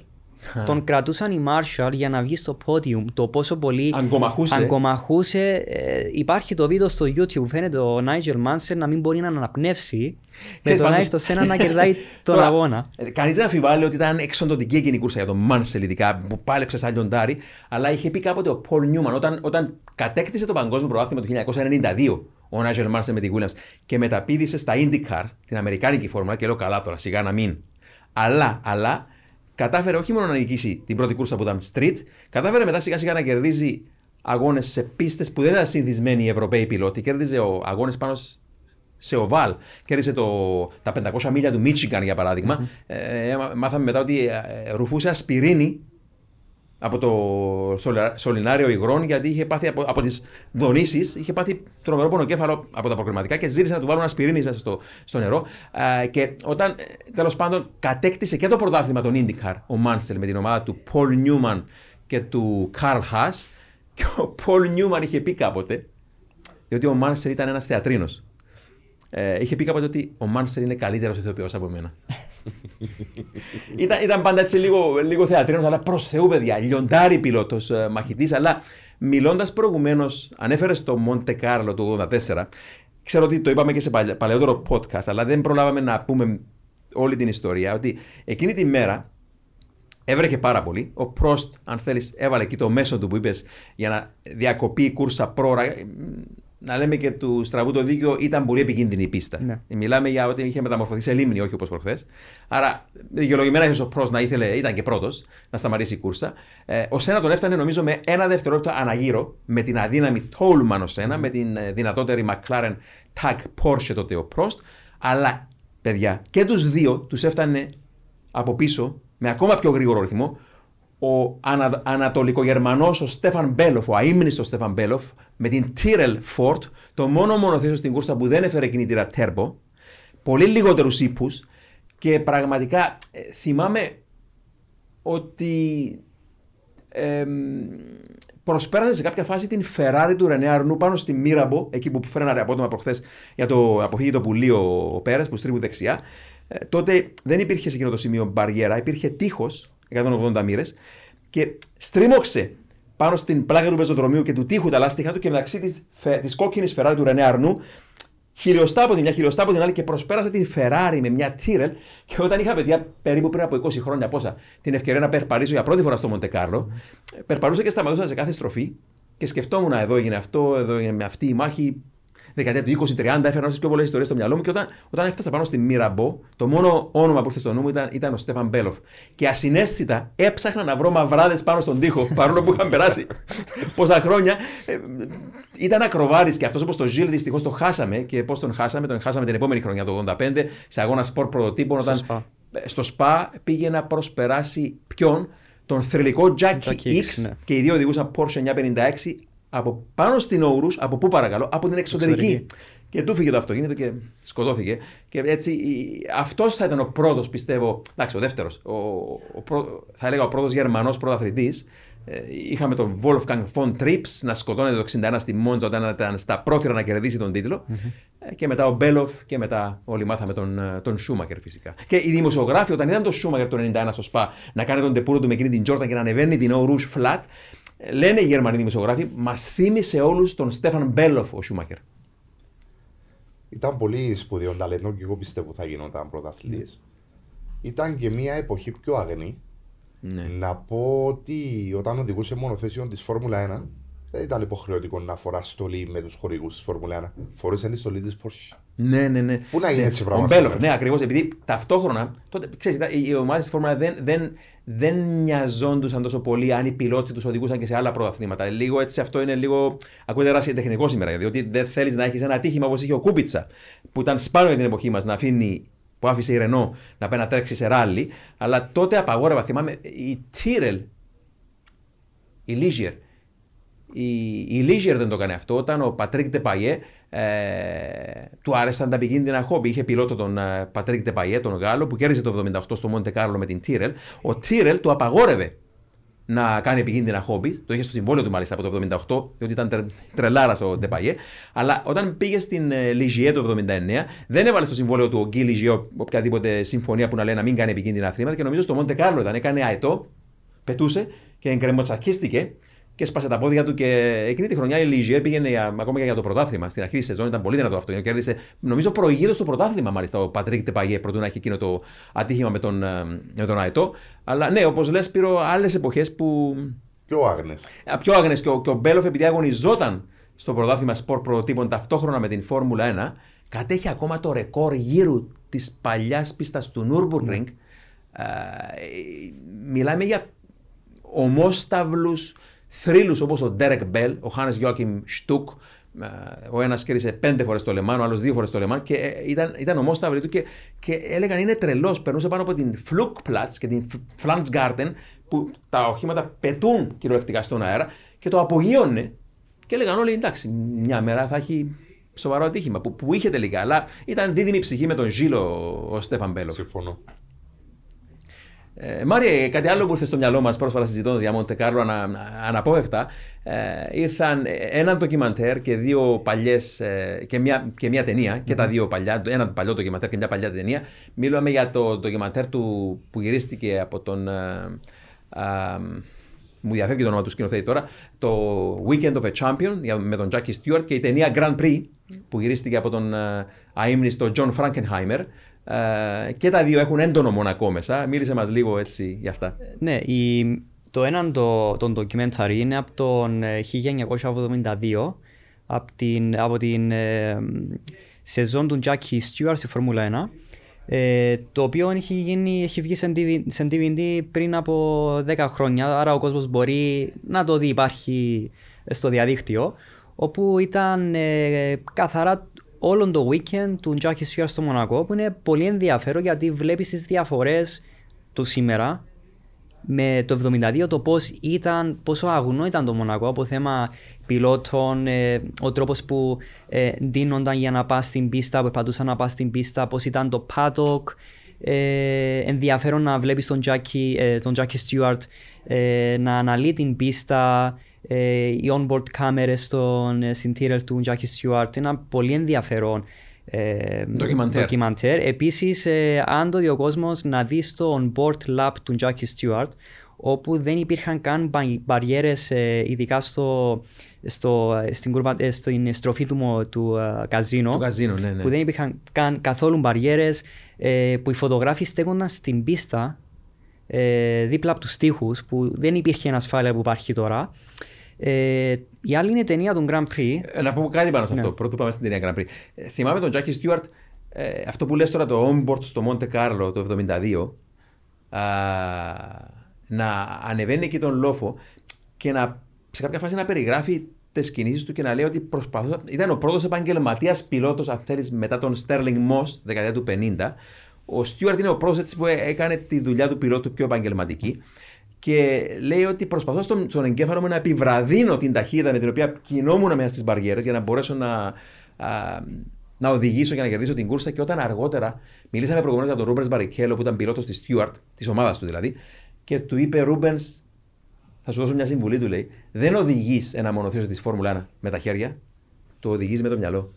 τον κρατούσαν οι Marshall για να βγει στο podium. Το πόσο πολύ Αγκομαχούσε. αγκομαχούσε. Ε, υπάρχει το βίντεο στο YouTube που φαίνεται ο Nigel Mansell να μην μπορεί να αναπνεύσει με Ξέρεις, τον πάντως- Ayrton Senna να κερδάει τον Τώρα, αγώνα. ε, Κανείς δεν αμφιβάλλει ότι ήταν εξοντοτική εκείνη η κούρσα για τον Μάνσελ, ειδικά που πάλεψε σαν λιοντάρι. Αλλά είχε πει κάποτε ο Πολ Νιούμαν όταν, όταν κατέκτησε το παγκόσμιο πρωτάθλημα το 1992 ο Νάιζελ Μάνσελ με την Williams και μεταπήδησε στα IndyCar, την Αμερικάνικη φόρμουλα, και λέω καλά τώρα, σιγά να μην. Αλλά, αλλά κατάφερε όχι μόνο να νικήσει την πρώτη κούρσα που ήταν street, κατάφερε μετά σιγά σιγά να κερδίζει αγώνες σε πίστες που δεν ήταν συνηθισμένοι οι Ευρωπαίοι πιλότοι. Κέρδιζε αγώνες πάνω σ- σε οβάλ. Κέρδισε το, τα 500 μίλια του Μίτσιγκαν για παραδειγμα Ε, έμα- μάθαμε μετά ότι ε, ρουφούσε ασπιρίνη από το σολα- σωληνάριο υγρών γιατί είχε πάθει από, από τις δονήσεις, είχε πάθει τρομερό πονοκέφαλο από τα προκριματικά και ζήτησε να του βάλουν ασπιρίνης μέσα στο, στο νερό. Ε, και όταν τέλος πάντων κατέκτησε και το πρωτάθλημα των IndyCar ο Μάνσελ με την ομάδα του Paul Newman και του Carl Haas και ο Paul Newman είχε πει κάποτε διότι ο Μάνσελ ήταν ένας θεατρίνος. Ε, είχε πει κάποτε ότι ο Μάνσελ είναι καλύτερος ηθοποιό από μένα. ήταν, ήταν πάντα έτσι λίγο, λίγο θεατρίνος, αλλά προς Θεού, παιδιά. Λιοντάρι πιλότος, μαχητής. Αλλά μιλώντας προηγουμένως, ανέφερες στο Μοντε Κάρλο του 84. Ξέρω ότι το είπαμε και σε παλαι- παλαιότερο podcast, αλλά δεν προλάβαμε να πούμε όλη την ιστορία. Ότι εκείνη τη μέρα έβρεχε πάρα πολύ. Ο Πρόστ, αν θέλεις, έβαλε εκεί το μέσο του που είπες για να διακοπεί η κούρσα πρόωρα. Ε, Να λέμε και του στραβού το δίκιο, ήταν πολύ επικίνδυνη η πίστα. Ναι. Μιλάμε για ότι είχε μεταμορφωθεί σε λίμνη, όχι όπως προχθές. Άρα, δικαιολογημένα ίσως ο Πρόστ να ήθελε, ήταν και πρώτος, να σταματήσει η κούρσα. Ε, ο Σένα τον έφτανε νομίζω με ένα δευτερόλεπτο αναγύρω, με την αδύναμη Τόλμαν ο Σένα, με την ε, δυνατότερη McLaren Tag Porsche τότε ο Πρόστ. Αλλά, παιδιά, και τους δύο τους έφτανε από πίσω με ακόμα πιο γρήγορο ρυθμό ο ανα, Ανατολικογερμανός ο Στέφαν Μπέλοφ, ο αείμνηστος Στέφαν Μπέλοφ, με την Tyrrell Ford, το μόνο μονοθέσιο στην κούρσα που δεν έφερε κινητήρα turbo, πολύ λιγότερους ύπους και πραγματικά ε, θυμάμαι ότι εμ, προσπέρασε σε κάποια φάση την Ferrari του Ρενέ Αρνού πάνω στη Μίραμπο, εκεί που φρέναρε απότομα προχθές για το αποφύγει το πουλί ο, ο Πέρες που στρίβει δεξιά. Ε, τότε δεν υπήρχε σε εκείνο το σημείο μπαριέρα, υπήρχε τείχος 180 μοίρες και στρίμωξε πάνω στην πλάκα του πεζοδρομίου και του τείχου τα λάστιχα του και μεταξύ της της κόκκινης Ferrari του Ρενέ Αρνού χιλιοστά από τη μια, χιλιοστά από την άλλη και προσπέρασε την Ferrari με μια Tyrrell και όταν είχα παιδιά περίπου πριν από 20 χρόνια πόσα την ευκαιρία να περπαρίσω για πρώτη φορά στο Μοντεκάρλο, περπαρούσα και σταματούσα σε κάθε στροφή και σκεφτόμουν εδώ έγινε αυτό, εδώ έγινε με αυτή η μάχη. Δεκαετία του 20-30 έφερα όσε πιο πολλές ιστορίες στο μυαλό μου και όταν, όταν έφτασα πάνω στη Μίραμπο, το μόνο όνομα που ήρθε στο νου μου ήταν, ήταν ο Στέφαν Μπέλοφ. Και ασυναίσθητα έψαχνα να βρω μαυράδες πάνω στον τοίχο, παρόλο που είχαν περάσει πόσα χρόνια. Ε, ήταν ακροβάρης και αυτός όπως το Ζιλ δυστυχώς το χάσαμε. Και πώς τον χάσαμε, τον χάσαμε την επόμενη χρονιά το 85 σε αγώνα σπορ πρωτοτύπων. Όταν Σπα. ε, στο ΣΠΑ πήγε να προσπεράσει ποιον, τον θρηλυκό Jackie Jackie X X, ναι. και οι δύο οδηγούσαν Porsche 956 από πάνω στην Όρους, από πού παρακαλώ, από την εξωτερική. Εξωτερική. Και του φύγε το αυτοκίνητο και σκοτώθηκε. Και έτσι αυτός θα ήταν ο πρώτος, πιστεύω. Εντάξει, ο δεύτερος. Ο, ο, πρω- θα έλεγα ο πρώτος Γερμανός πρωταθλητής. Ε, είχαμε τον Wolfgang von Trips να σκοτώνεται το 61 στη Μόντζα όταν ήταν στα πρόθυρα να κερδίσει τον τίτλο Ε, και μετά ο Μπέλοφ και μετά όλοι μάθαμε τον, ε, τον Σούμακερ φυσικά. Και οι δημοσιογράφοι όταν είδαν τον Σούμακερ το 91 στο Σπα να κάνει τον ντεμπούτο του με εκείνη την Τζόρνταν και να ανεβαίνει την Eau Rouge flat, ε, λένε οι Γερμανοί δημοσιογράφοι, μας θύμισε όλους τον Στέφαν Μπέλοφ ο Σούμακερ. Ήταν πολύ σπουδαίο ταλέντο και εγώ πιστεύω θα γινόταν πρωταθλητής. Ήταν και μια εποχή πιο αγνή. Ναι. Να πω ότι όταν οδηγούσε μονοθέσιο της Φόρμουλα 1, δεν ήταν υποχρεωτικό να φορά στολή με τους χορηγούς της Φόρμουλα 1. Φορούσε τη στολή της Porsche. Ναι, ναι, ναι. Πού να γίνει έτσι Ο πράγμα Μπέλοφ, σήμερα. ναι, ακριβώς. Επειδή ταυτόχρονα. Τότε, ξέρεις, ήταν- οι ομάδες της Φόρμουλα δεν, δεν, δεν νοιαζόντουσαν τόσο πολύ αν οι πιλότοι τους οδηγούσαν και σε άλλα πρωταθλήματα. Λίγο έτσι αυτό είναι λίγο. Ακούγεται ρασιτεχνικό σήμερα. Διότι δεν θέλεις να έχεις ένα ατύχημα όπως είχε ο Κούπιτσα, που ήταν σπάνιο για την εποχή μας να αφήνει. που άφησε η Ρενό να πάει να τρέξει σε ράλι. Αλλά τότε απαγόρευαν. Θυμάμαι η Τύρελ, η Λιζιέ, η, η Ligier δεν το έκανε αυτό. Όταν ο Πατρίκ Ντεπαγιέ ε, του άρεσαν τα επικίνδυνα χόμπι. Είχε πιλότο τον ε, Πατρίκ Ντεπαγιέ, τον Γάλλο, που κέρδισε το 78 στο Μοντε Κάρλο με την Τύρελ. Ο Τύρελ του απαγόρευε να κάνει επικίνδυνα χόμπι. Το είχε στο συμβόλαιο του μάλιστα από το 78, διότι ήταν τρε, τρελάρας ο Τεπαγέ. Αλλά όταν πήγε στην ε, Ligier το 79, δεν έβαλε στο συμβόλαιο του ο Γκί Ligier οποιαδήποτε συμφωνία που να λέει να μην κάνει επικίνδυνα αθλήματα και νομίζω στο Μοντε Κάρλο ήταν. Έκανε αετό πετούσε και εγκρεμοτσακίστηκε και σπάσε τα πόδια του. Και εκείνη τη χρονιά η Λιζιέρ πήγαινε για, ακόμα και για το πρωτάθλημα. Στην αρχή της σεζόν ήταν πολύ δυνατό αυτό. Και κέρδισε, νομίζω, προηγείται στο πρωτάθλημα μάλιστα ο Πατρίκ Τεπαγέ πρωτού να έχει εκείνο το ατύχημα με τον, ε, με τον Αετό. Αλλά ναι, όπως λες, πήρε άλλες εποχές που. Πιο αγνές. Πιο αγνές και ο, και ο Μπέλοφ, επειδή αγωνιζόταν στο πρωτάθλημα σπορ πρωτοτύπων ταυτόχρονα με την Φόρμουλα 1, κατέχει ακόμα το ρεκόρ γύρου της παλιάς πίστας του Nürburgring. Ε, μιλάμε για ομόσταυλους θρύλους όπως ο Ντέρεκ Μπέλ, ο Χανς Γιόακιμ Στουκ, ο ένας κέρδισε πέντε φορές το Λεμάν, ο άλλος δύο φορές το Λεμάν και ε, ήταν, ήταν ομόσταυλοι του και, και έλεγαν είναι τρελός. Περνούσε πάνω από την Φλουκπλατ και την Φλαντσγκάρτεν που τα οχήματα πετούν κυριολεκτικά στον αέρα και το απογείωνε και έλεγαν όλοι εντάξει, μια μέρα θα έχει σοβαρό ατύχημα που, που είχε τελικά. Αλλά ήταν δίδυμη ψυχή με τον Ζήλο ο Στέφαν Μπέλο. Συμφωνώ. Ε, Μάρια, κάτι άλλο που ήρθε στο μυαλό μας πρόσφατα συζητώντας για Μοντε Κάρλο ανα, αναπόφευκτα. Ε, ήρθαν ένα ντοκιμαντέρ και δύο παλιές ε, και, μια, και μια ταινία. Mm-hmm. Και τα δύο παλιά, ένα παλιό ντοκιμαντέρ και μια παλιά ταινία. Μιλούμε για το ντοκιμαντέρ του που γυρίστηκε από τον. Ε, μου διαφεύγει το όνομα του σκηνοθέτη τώρα. Το Weekend of a Champion με τον Jackie Stewart και η ταινία Grand Prix που γυρίστηκε από τον uh, αείμνηστο John Frankenheimer. Ε, και τα δύο έχουν έντονο μονακό μέσα. Μίλησε μας λίγο έτσι για αυτά. Ναι, η, το ένα το, το documentary είναι από τον 1972 από την, από την ε, σεζόν του Jackie Stewart στη Φόρμουλα 1 ε, το οποίο έχει, γίνει, έχει βγει σε DVD πριν από 10 χρόνια άρα ο κόσμος μπορεί να το δει υπάρχει στο διαδίκτυο όπου ήταν ε, καθαρά όλο το weekend του Jackie Stewart στο Μονακό που είναι πολύ ενδιαφέρον γιατί βλέπεις τις διαφορές του σήμερα με το 72 το πώς ήταν, πόσο αγνό ήταν το Μονακό από θέμα πιλότων, ε, ο τρόπος που ε, δίνονταν για να πας στην πίστα, που επαντούσαν να πας στην πίστα, πώς ήταν το paddock. Ε, ενδιαφέρον να βλέπεις τον Jackie, ε, τον Jackie Stewart ε, να αναλύει την πίστα, ε, οι on-board κάμερες στον ε, συντήρελ του Jackie Stewart. Είναι πολύ ενδιαφέρον ε, ντοκιμαντέρ. Επίσης, ε, αν το δει ο κόσμος να δει το on-board lap του Jackie Stewart, όπου δεν υπήρχαν καν μπαριέρες, ε, ειδικά στο, στο, στην, κουρβα, ε, στην στροφή του, του uh, καζίνο, του καζίνο ναι, ναι. που δεν υπήρχαν καν καθόλου μπαριέρες, ε, που οι φωτογράφοι στέκονταν στην πίστα ε, δίπλα από τους τοίχου που δεν υπήρχε ασφάλεια που υπάρχει τώρα. Ε, η άλλη είναι η ταινία του Grand Prix. Ε, να πούμε κάτι πάνω σε αυτό. Ναι. Πρώτο πάμε στην ταινία Grand Prix. Ε, θυμάμαι τον Jackie Stewart, ε, αυτό που λες τώρα το onboard στο Monte Carlo το 1972, να ανεβαίνει εκεί τον λόφο και να, σε κάποια φάση να περιγράφει τις κινήσεις του και να λέει ότι προσπαθούσε. Ήταν ο πρώτος επαγγελματίας πιλότος, αν θέλεις, μετά τον Sterling Moss, δεκαετία του 50, ο Στιούαρτ είναι ο πρόσθετο που έκανε τη δουλειά του πιλότου πιο επαγγελματική και λέει ότι προσπαθώ στον, στον εγκέφαλο μου να επιβραδύνω την ταχύτητα με την οποία κινόμουν μέσα στις μπαριέρες για να μπορέσω να, α, να οδηγήσω και να κερδίσω την κούρσα. Και όταν αργότερα μιλήσαμε προηγουμένως για τον Ρούμπενς Μπαρικέλο που ήταν πιλότος της Στιούαρτ, της ομάδας του δηλαδή, και του είπε Ρούμπενς, θα σου δώσω μια συμβουλή, του λέει, δεν οδηγείς ένα μονοθέσιο της Φόρμουλα 1 με τα χέρια, το οδηγείς με το μυαλό.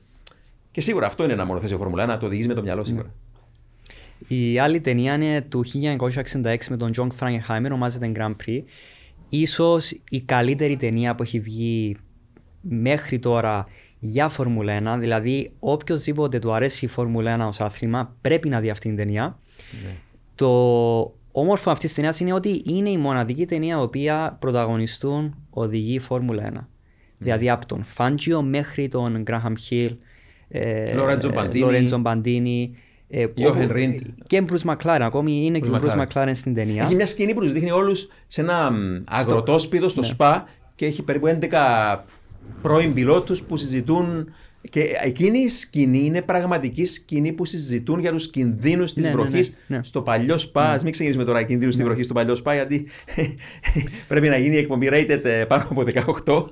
Και σίγουρα αυτό είναι ένα μονοθέσιο Φόρμουλα 1, το οδηγείς με το μυαλό σίγουρα. Mm. Η άλλη ταινία είναι του 1966 με τον Τζον Φράγκενχάιμερ, ονομάζεται Grand Prix. Ίσως η καλύτερη ταινία που έχει βγει μέχρι τώρα για Φόρμουλα 1. Δηλαδή, οποιοδήποτε του αρέσει η Φόρμουλα 1 ως άθλημα πρέπει να δει αυτή την ταινία. Ναι. Το όμορφο αυτής της ταινίας είναι ότι είναι η μοναδική ταινία η οποία πρωταγωνιστούν οδηγοί Φόρμουλα 1. Ναι. Δηλαδή, από τον Φάντζιο μέχρι τον Γκράχαμ Χιλ, Λορέντζο Μπαντίνι, Γιώχεν Ριντ. Και Μπρουζ Μακλάρεν, ακόμη είναι και ο Μπρουζ Μακλάρεν στην ταινία. Έχει μια σκηνή που τους δείχνει όλους σε ένα αγροτόσπιτο στο ναι. ΣΠΑ και έχει περίπου 11 πρώην πιλότους που συζητούν. Και εκείνη η σκηνή είναι πραγματική σκηνή που συζητούν για τους κινδύνους της ναι, ναι, βροχής ναι, ναι, στο παλιό ΣΠΑ. Α μην ξεκινήσουμε τώρα κινδύνους στη βροχή στο παλιό ΣΠΑ, γιατί πρέπει να γίνει η εκπομπή rated ε, πάνω από 18.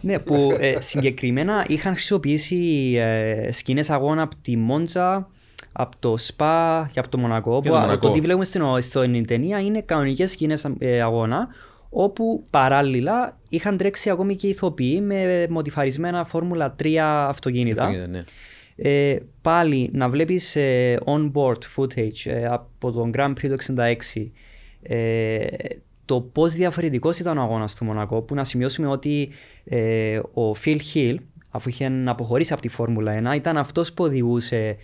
ναι, που ε, συγκεκριμένα είχαν χρησιμοποιήσει ε, σκηνές αγώνα από τη Μόντζα από το ΣΠΑ και από το Μονακό. Που, το, Μονακό. το τι βλέπουμε στην, στην ταινία είναι κανονικές σκηνές ε, αγώνα όπου παράλληλα είχαν τρέξει ακόμη και ηθοποιοί με μοτιφαρισμένα Φόρμουλα 3 αυτοκίνητα. Ναι. Ε, πάλι να βλέπεις ε, on-board footage ε, από τον Grand Prix του 66 ε, το πώς διαφορετικός ήταν ο αγώνας του Μονακό, που να σημειώσουμε ότι ε, ο Phil Hill, αφού είχε αποχωρήσει από τη Φόρμουλα 1, ήταν αυτός που οδηγούσε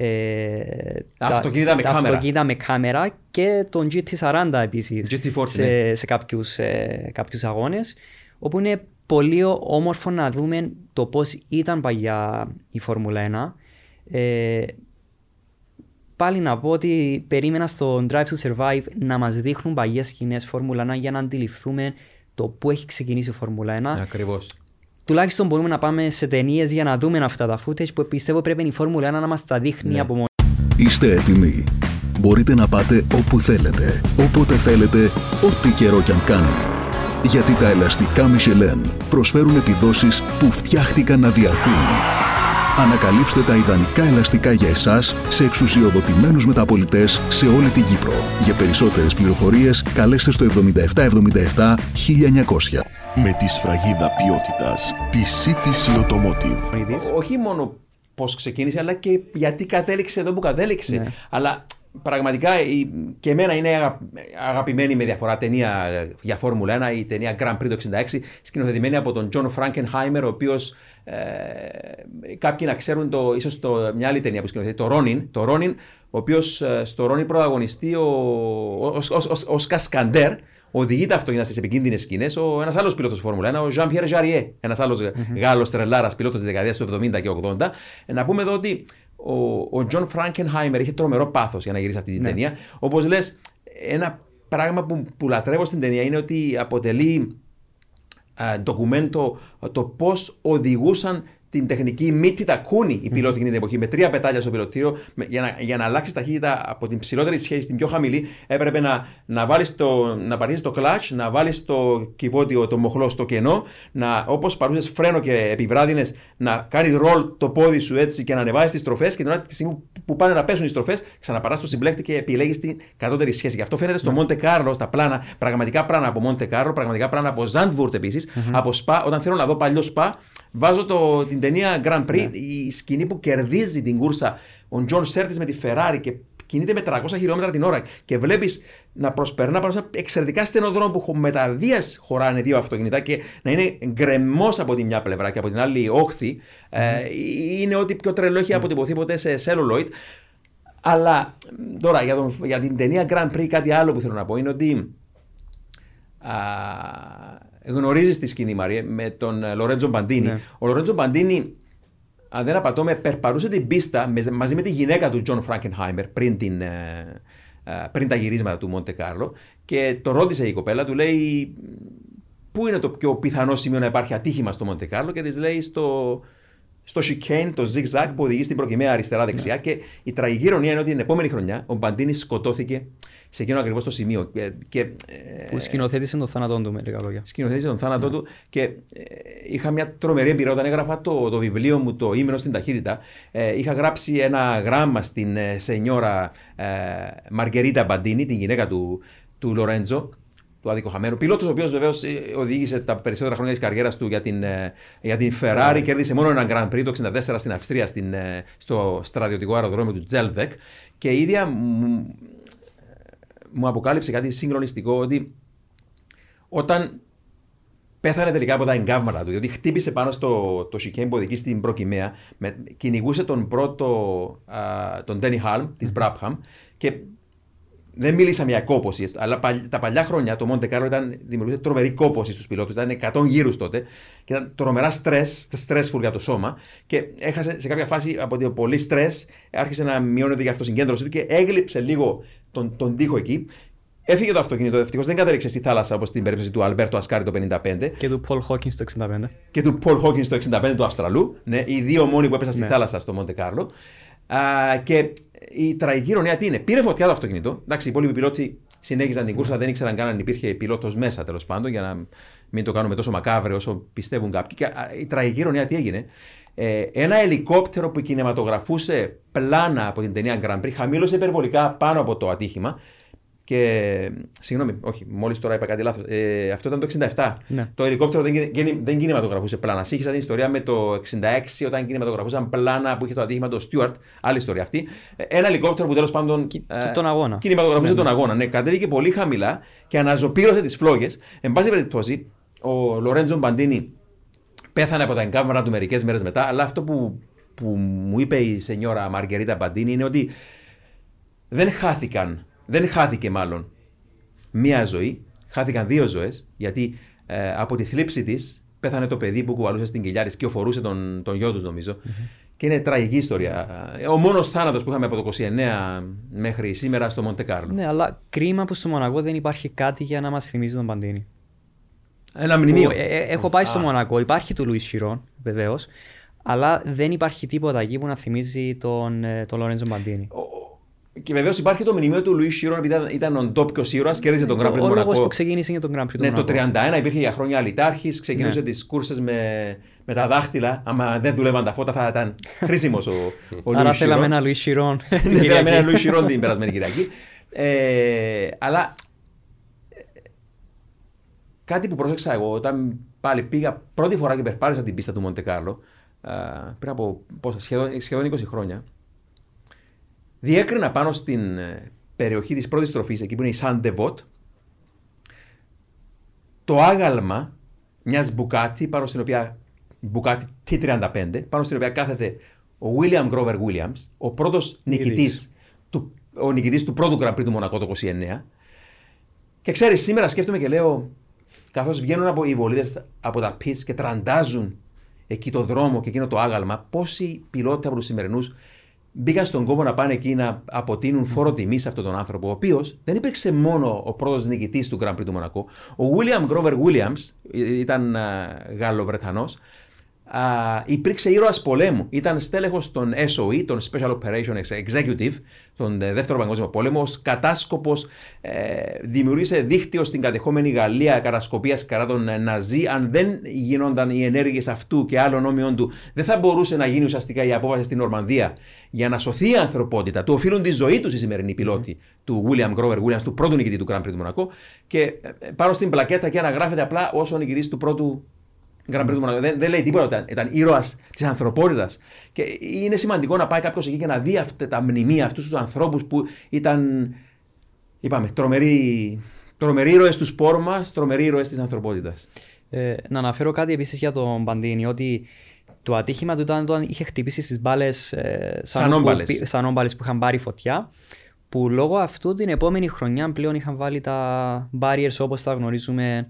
ε, τα, αυτοκίνητα, με τα κάμερα. αυτοκίνητα με κάμερα και τον GT40 επίσης GT40, σε, ναι. σε κάποιους, ε, κάποιους αγώνες όπου είναι πολύ όμορφο να δούμε το πώς ήταν παγιά η Φόρμουλα 1 ε, πάλι να πω ότι περίμενα στο Drive to Survive να μας δείχνουν παγιές σκηνές Φόρμουλα 1 για να αντιληφθούμε το πού έχει ξεκινήσει η Φόρμουλα 1 Ακριβώς. Τουλάχιστον μπορούμε να πάμε σε ταινίες για να δούμε αυτά τα footage που πιστεύω πρέπει η Φόρμουλα 1 να μας τα δείχνει Ναι. από μόνη Είστε έτοιμοι; Μπορείτε να πάτε όπου θέλετε, όποτε θέλετε, ό,τι καιρό κι αν κάνει. Γιατί τα ελαστικά Michelin προσφέρουν επιδόσεις που φτιάχτηκαν να διαρκούν. Ανακαλύψτε τα ιδανικά ελαστικά για εσάς σε εξουσιοδοτημένους μεταπολιτές σε όλη την Κύπρο. Για περισσότερες πληροφορίες καλέστε στο 7777 1900. Με τη σφραγίδα ποιότητας τη CTC Automotive. της. όχι μόνο πώς ξεκίνησε, αλλά και γιατί κατέληξε εδώ που κατέληξε. Ναι. Αλλά πραγματικά η- και εμένα είναι αγα- αγαπημένη με διαφορά ταινία ε, για Φόρμουλα 1, η ταινία Grand Prix το 66, σκηνοθετημένη από τον Τζον Φράγκενχάιμερ, ο οποίος ε, κάποιοι να ξέρουν το, ίσως το, μια άλλη ταινία που σκηνοθετεί, το Ρόνιν, το Ρόνιν ο οποίος στο Ρόνιν πρωταγωνιστεί ο, ο, ο, ο, ο, ο κασκαντέρ, οδηγεί τα αυτοκίνητα στις επικίνδυνες σκηνές, ο ένας άλλος πιλότος Φόρμουλα 1, ο Jean Pierre Jarier, ένας άλλος Γάλλος τρελάρας πιλότος της δεκαετίας του 70 και 80. Ε, να πούμε εδώ ότι ο, ο John Frankenheimer είχε τρομερό πάθος για να γυρίσει αυτή την Ναι. ταινία. Όπως λες, ένα πράγμα που, που λατρεύω στην ταινία είναι ότι αποτελεί α, ντοκουμέντο το πώς οδηγούσαν την τεχνική μύτη τα κούνη οι πιλότοι εκείνη την εποχή. Με τρία πετάλια στο πιλωτήριο, με- για να, για να αλλάξει ταχύτητα από την ψηλότερη σχέση στην πιο χαμηλή, έπρεπε να, να, βάλεις το, να παρήσεις το κλατch, να βάλεις το κυβότιο, το μοχλό στο κενό, να, όπως πατούσες φρένο και επιβράδυνες, να κάνεις roll το πόδι σου έτσι και να ανεβάζει τις στροφές και την ώρα τη στιγμή που- που πάνε να πέσουν οι στροφές, ξαναπατάς το συμπλέκτη και επιλέγεις την κατώτερη σχέση. Γι' αυτό φαίνεται στο Μοντε Κάρλο, στα πλάνα, πραγματικά πλάνα από Μοντε Κάρλο, πραγματικά πλάνα από Ζάντβουρτ επίσης, από Σπα. Όταν θέλω να δω παλιό Σπα, βάζω το, την ταινία Grand Prix, η σκηνή που κερδίζει την κούρσα ο Τζον Σέρτις με τη Ferrari και κινείται με 300 χιλιόμετρα την ώρα και βλέπεις να προσπερνά πάνω σε ένα εξαιρετικά στενό δρόμο που μετά βίας χωράνε δύο αυτοκίνητα και να είναι γκρεμός από τη μια πλευρά και από την άλλη όχθη. Ε, είναι ό,τι πιο τρελό έχει αποτυπωθεί ποτέ σε celluloid. Αλλά μ, τώρα για, τον, για την ταινία Grand Prix κάτι άλλο που θέλω να πω είναι ότι α, γνωρίζεις τη σκηνή Μαρία με τον ε, Λορέντζο Μπαντίνη. Ναι. Ο Λορέντζο Μπαντίνη αν δεν απατώμαι, περπατούσε την πίστα με- μαζί με τη γυναίκα του Τζον Φράγκενχάιμερ πριν, την, ε, ε, πριν τα γυρίσματα του Μοντε Κάρλο και το ρώτησε η κοπέλα, του λέει πού είναι το πιο πιθανό σημείο να υπάρχει ατύχημα στο Μοντε Κάρλο; και της λέει στο, στο chicane, το zigzag που οδηγεί στην προκυμαία αριστερά-δεξιά. Και η τραγική ηρωνία είναι ότι την επόμενη χρονιά ο Μπαντίνης σκοτώθηκε σε εκείνο ακριβώς το σημείο. Και, και, ε, Που σκηνοθέτησε τον θάνατό του με λίγα λόγια. σκηνοθέτησε τον θάνατό του και ε, είχα μια τρομερή εμπειρία όταν έγραφα το, το βιβλίο μου το ήμενος στην ταχύτητα ε, είχα γράψει ένα γράμμα στην ε, σενιόρα ε, Μαργκερίτα Μπαντίνη την γυναίκα του, του Λορέντζο του αδικοχαμένου πιλότος ο οποίος βεβαίως ε, οδήγησε τα περισσότερα χρόνια της καριέρας του για την, ε, για την Ferrari κέρδισε μόνο έναν Grand Prix το 64 στην Αυστρία στην, ε, στο στρατιωτικό αεροδρόμιο του Τζέλβεκ και η ίδια μου, μου αποκάλυψε κάτι συγκλονιστικό ότι όταν πέθανε τελικά από τα εγκάβματα του, διότι χτύπησε πάνω στο το chicane που οδηγεί στην προκυμαία, με, κυνηγούσε τον πρώτο, α, τον Ντένι Χάλμ της Μπράπχαμ και δεν μίλησαμε για κόπωση, αλλά παλ- τα παλιά χρόνια το Μοντε Κάρλο ήταν, δημιουργούσε τρομερή κόπωση στους πιλότους, ήταν 100 γύρους τότε και ήταν τρομερά στρες, stressful για το σώμα και έχασε σε κάποια φάση από το πολύ στρες, άρχισε να μειώνεται η αυτοσυγκέντρωση του και έγλειψε λίγο τον, τον τοίχο εκεί. Έφυγε το αυτοκίνητο, ευτυχώς δεν κατέληξε στη θάλασσα όπως στην περίπτωση του Αλμπέρτο Ασκάρη το 55 Και του Paul Hawkins το 65. και του Paul Hawkins το 65 του Αυστραλού. Ναι, οι δύο μόνοι που έπεσαν στη Ναι. θάλασσα στο Μοντε Κάρλο. Α, και η τραγική ηρωνία τι είναι. Πήρε φωτιά το αυτοκίνητο. Εντάξει, οι υπόλοιποι πιλότοι συνέχιζαν την κούρσα, δεν ήξεραν καν αν υπήρχε πιλότος μέσα τέλος πάντων, για να μην το κάνουμε τόσο μακάβρε όσο πιστεύουν κάποιοι. Και α, η τραγική ηρωνία τι έγινε. Ε, ένα ελικόπτερο που κινηματογραφούσε πλάνα από την ταινία Grand Prix χαμήλωσε υπερβολικά πάνω από το ατύχημα Και. Συγγνώμη, όχι, μόλις τώρα είπα κάτι λάθος. Ε, αυτό ήταν το 67. Ναι. Το ελικόπτερο δεν, κινη- κινη- δεν κινηματογραφούσε πλάνα. Σύγχυσα την ιστορία με το 66 όταν κινηματογραφούσαν πλάνα που είχε το ατύχημα το Στιούαρτ. Άλλη ιστορία αυτή. Ε, Ένα ελικόπτερο που τέλος πάντων. Κι- τον αγώνα. Κινηματογραφούσε Ναι, τον αγώνα. Ναι, κατέβηκε πολύ χαμηλά και αναζωπήρωσε τις φλόγες. Εν πάση περιπτώσει, ο Λορέντζο Μπαντίνη πέθανε από τα εγκάβματα του μερικές μέρες μετά. Αλλά αυτό που, που μου είπε η σενιόρα Μαργαρίτα Μπαντίνη είναι ότι δεν χάθηκαν, δεν χάθηκε μάλλον μία ζωή, χάθηκαν δύο ζωές, γιατί ε, από τη θλίψη της πέθανε το παιδί που κουβαλούσε στην κοιλιά της και οφορούσε τον, τον γιο τους, νομιζω Και είναι τραγική ιστορία. Ε, Ο μόνος θάνατος που είχαμε από το 29 μέχρι σήμερα στο Μοντε Κάρλο. Ναι, αλλά κρίμα που στο Μονακό δεν υπάρχει κάτι για να μας θυμίζει τον Παντίνη. Ένα μνημείο. Που, ε, ε, έχω πάει στο Μονακό, υπάρχει του Λουίς Σιρόν, βεβαίως, αλλά δεν υπάρχει τίποτα εκεί που να θυμίζει τον, ε, τον Λορέντζο Παντίνη. Και βεβαίως υπάρχει το μνημείο του Λουίς Σιρόν, επειδή ήταν, ήταν ο ντόπιο ήρωα, κέρδισε τον Grand Prix Ο, του ο λόγος Μονακό. που ξεκίνησε για τον Grand Prix του Ναι, το Μονακό. 31 υπήρχε για χρόνια αλητάρχη, ξεκινούσε Ναι. τις τι κούρσες με, με τα δάχτυλα. Άμα δεν δουλεύαν τα φώτα, θα ήταν χρήσιμος ο, ο Άρα Λουίς θέλαμε Σιρόν. ένα Λουίς Σιρόν. Ναι, θέλαμε ένα Λουίς Σιρόν την περασμένη Κυριακή. Ε, αλλά ε, κάτι που πρόσεξα εγώ όταν πάλι πήγα πρώτη φορά και περπάτησα την πίστα του Μοντε Κάρλο ε, πριν από πόσα, σχεδόν, σχεδόν 20 χρόνια διέκρινα πάνω στην ε, περιοχή της πρώτης στροφής εκεί που είναι η Σαν Ντεβότ το άγαλμα μιας Μπουκάτι πάνω στην οποία Μπουκάτι T35 πάνω στην οποία κάθεται ο William Grover Williams ο πρώτος νικητής του, ο νικητής του πρώτου Grand Prix του Μονακό το 29 και ξέρεις σήμερα σκέφτομαι και λέω καθώς βγαίνουν από οι βολίδες από τα pits και τραντάζουν εκεί το δρόμο και εκείνο το άγαλμα πόσοι πιλότοι από τους σημερινούς μπήκαν στον κόπο να πάνε εκεί να αποτείνουν φόρο τιμής σε αυτόν τον άνθρωπο, ο οποίος δεν υπήρξε μόνο ο πρώτος νικητής του Grand Prix του Μονακό. Ο William Grover Williams ε, ήταν Γάλλο-Βρετανός. Υπήρξε ήρωας πολέμου. Ήταν στέλεχος των SOE, των Special Operation Executive, τον ε, Δεύτερο Παγκόσμιο Πόλεμο. Ως κατάσκοπος ε, δημιούργησε δίκτυο στην κατεχόμενη Γαλλία κατασκοπίας κατά τον ε, Ναζί. Αν δεν γινόταν οι ενέργειες αυτού και άλλων όμοιων του, δεν θα μπορούσε να γίνει ουσιαστικά η απόφαση στην Ορμανδία για να σωθεί η ανθρωπότητα. Του οφείλουν τη ζωή τους οι σημερινοί πιλότοι του William Grover Williams, του πρώτου νικητή του Grand Prix του Μονακό. Και ε, πάνω στην πλακέτα και αναγράφεται απλά ω ο νικητής του πρώτου Grand Prix του Μονακό. Δεν, δεν λέει τίποτα, ήταν, ήταν ήρωας της ανθρωπότητας. Και είναι σημαντικό να πάει κάποιος εκεί και να δει αυτά τα μνημεία, αυτούς τους ανθρώπους που ήταν, είπαμε, τρομεροί, τρομεροί ήρωες του σπόρου μας, τρομεροί ήρωες της ανθρωπότητας. Ε, να αναφέρω κάτι επίσης για τον Παντίνη, ότι το ατύχημα του ήταν όταν είχε χτυπήσει στις μπάλες ε, Σανόμπαλες. σανόμπαλες που είχαν πάρει φωτιά. Που λόγω αυτού την επόμενη χρονιά πλέον είχαν βάλει τα barriers όπως τα γνωρίζουμε